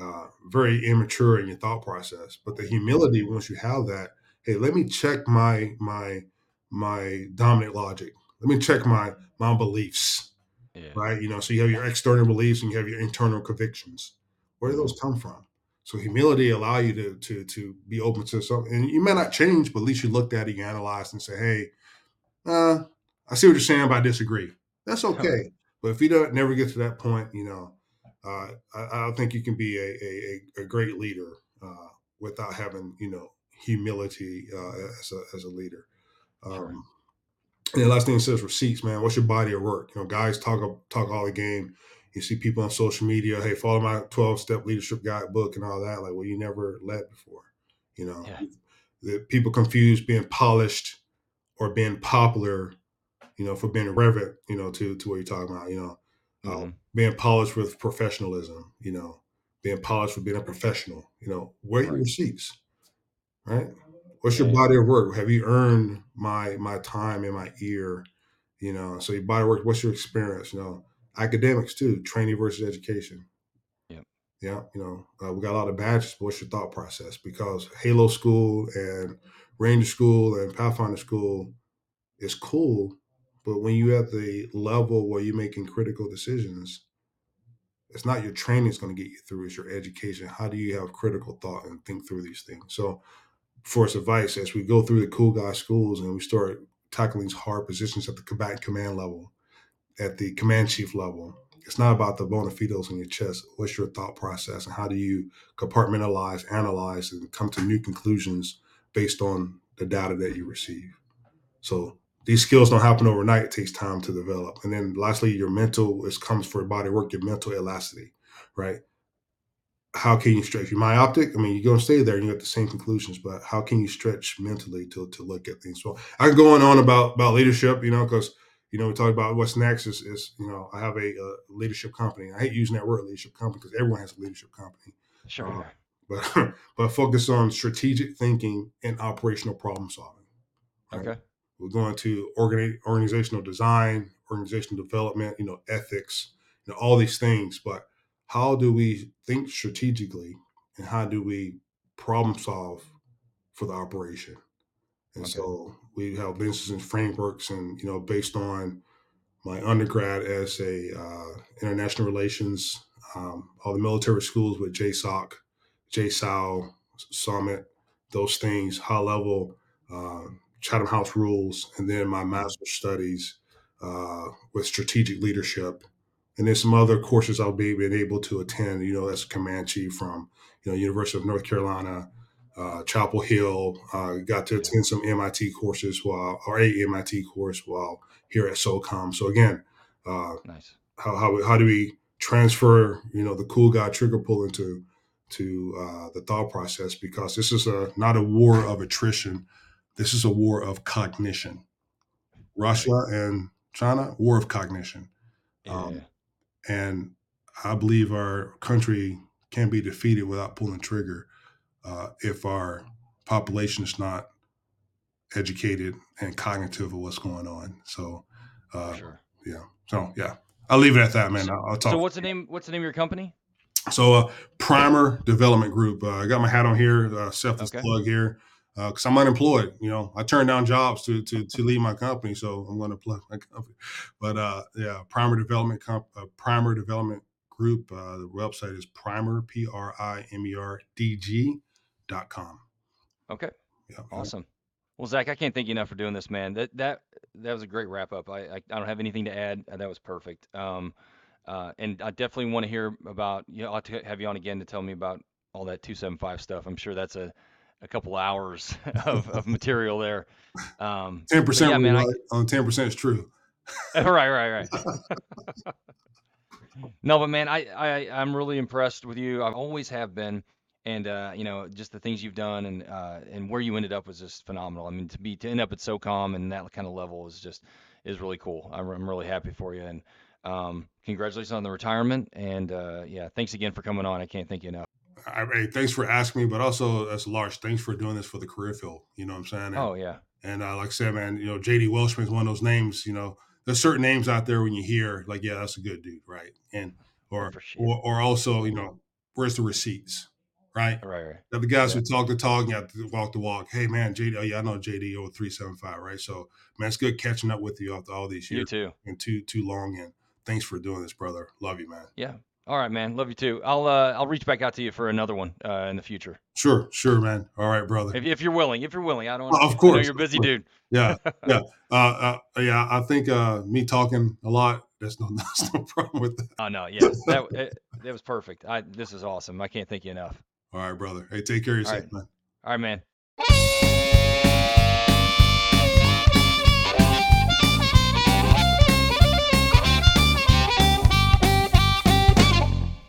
uh, very immature in your thought process. But the hmm humility, once you have that, hey, let me check my my my dominant logic. Let me check my my beliefs, Yeah. right? You know, so you have your external beliefs and you have your internal convictions. Where do those come from? So humility allow you to to to be open to something, and you may not change, but at least you looked at it, you analyzed, and say, hey, uh, I see what you're saying, but I disagree. That's okay. But if you don't never get to that point, you know, uh, I, I think you can be a, a, a great leader uh, without having, you know, humility uh, as, a, as a leader. Sure. Um, and the last thing it says receipts, man. What's your body of work? You know, guys talk talk all the game. You see people on social media, hey, follow my 12 step leadership guidebook and all that. Like, well, you never led before. You know, Yeah. the people confuse being polished or being popular you know, for being reverent, you know, to to what you're talking about, you know, uh, hmm being polished with professionalism, you know, being polished for being a professional, you know, where are your Right. receipts, right? What's your body of work? Have you earned my my time and my ear? You know, so your body of work. What's your experience? You know, academics too, training versus education. Yeah, Yeah, you know, uh, we got a lot of badges. But what's your thought process? Because Halo School and Ranger School and Pathfinder School is cool, but when you at the level where you're making critical decisions, it's not your training that's going to get you through, it's your education. How do you have critical thought and think through these things? So, for advice, as we go through the cool guy schools and we start tackling these hard positions at the combatant command level, at the command chief level, it's not about the bona fides in your chest. What's your thought process and how do you compartmentalize, analyze, and come to new conclusions based on the data that you receive? So these skills don't happen overnight. It takes time to develop. And then lastly, your mental is comes for body work, your mental elasticity, right? How can you stretch? You're myopic. I mean, you're gonna stay there and you get the same conclusions, but how can you stretch mentally to to look at things? So I am going on about about leadership, you know, because you know we talk about what's next is is you know I have a, a leadership company. I hate using that word leadership company because everyone has a leadership company, uh, Sure. but but focus on strategic thinking and operational problem solving right? Okay. We're going to organi- organizational design, organizational development, you know, ethics, you know, all these things. But how do we think strategically and how do we problem solve for the operation? And Okay. so we have business and frameworks and, you know, based on my undergrad as a uh, international relations, um, all the military schools with JSOC, JSOW, Summit, those things, high level, uh, Chatham House rules, and then my master's studies uh, with strategic leadership. And then some other courses I'll be been able to attend, you know, that's a command from, you know, University of North Carolina, uh, Chapel Hill. Uh, got to attend some MIT courses while, or a MIT course while here at SOCOM. So again, uh, Nice. how how how do we transfer you know the cool guy trigger pull into to uh, the thought process? Because this is a not a war of attrition. This is a war of cognition. Russia and China, war of cognition. Yeah. And I believe our country can't be defeated without pulling the trigger uh, if our population is not educated and cognitive of what's going on. So, uh, sure. yeah. So, yeah. I'll leave it at that, man. So, I'll, I'll so what's the name? What's the name of your company? So, uh, Primer Development Group. Uh, I got my hat on here, uh, selfless Okay. plug here, because I'm unemployed. You know, I turned down jobs to to to leave my company, so I'm going to plug my company. But uh, yeah, Primer Development Comp, uh, Primer Development Group. Uh, the website is primer p r i m e r d g dot com. Okay. Yeah, Awesome. Well, Zach, I can't thank you enough for doing this, man. That that that was a great wrap up. I I, I don't have anything to add. Uh, That was perfect. Um, uh, and I definitely want to hear about. You know, I'll to have you on again to tell me about all that 275 stuff. I'm sure that's a a couple hours of, of material there. Um, 10% yeah, man. I, on ten percent is true. right, right, right. No, but man, I, I I'm really impressed with you. I've always have been, and uh, you know, just the things you've done and uh, and where you ended up was just phenomenal. I mean, to be to end up at SOCOM and that kind of level is just is really cool. I'm, I'm really happy for you, and um, congratulations on the retirement. And uh, yeah, thanks again for coming on. I can't thank you enough. I, hey, thanks for asking me, but also as large, thanks for doing this for the career field. You know what I'm saying? And, Oh yeah, and uh, like I said, man, you know, JD Welshman is one of those names. You know, there's certain names out there when you hear like, yeah, that's a good dude, right? And or appreciate or, or also, you know, where's the receipts, right? Right, right. The guys Yeah. who talk the talk, and you have to walk the walk. Hey, man, JD, oh yeah, I know JD over three seven five, right? So, man, it's good catching up with you after all these You years too. and too too long. And thanks for doing this, brother. Love you, man. Yeah. All right, man. Love you too. I'll uh, I'll reach back out to you for another one uh, in the future Sure, sure, man. All right, brother. if, if you're willing. If you're willing, I don't. Well, of course, you're a busy dude. Yeah, yeah, uh, uh, yeah. I think uh, me talking a lot. There's no, there's no problem with that. Oh no, yeah, that it, that was perfect. I this is awesome. I can't thank you enough. All right, brother. Hey, take care of yourself, right, man. all right, man.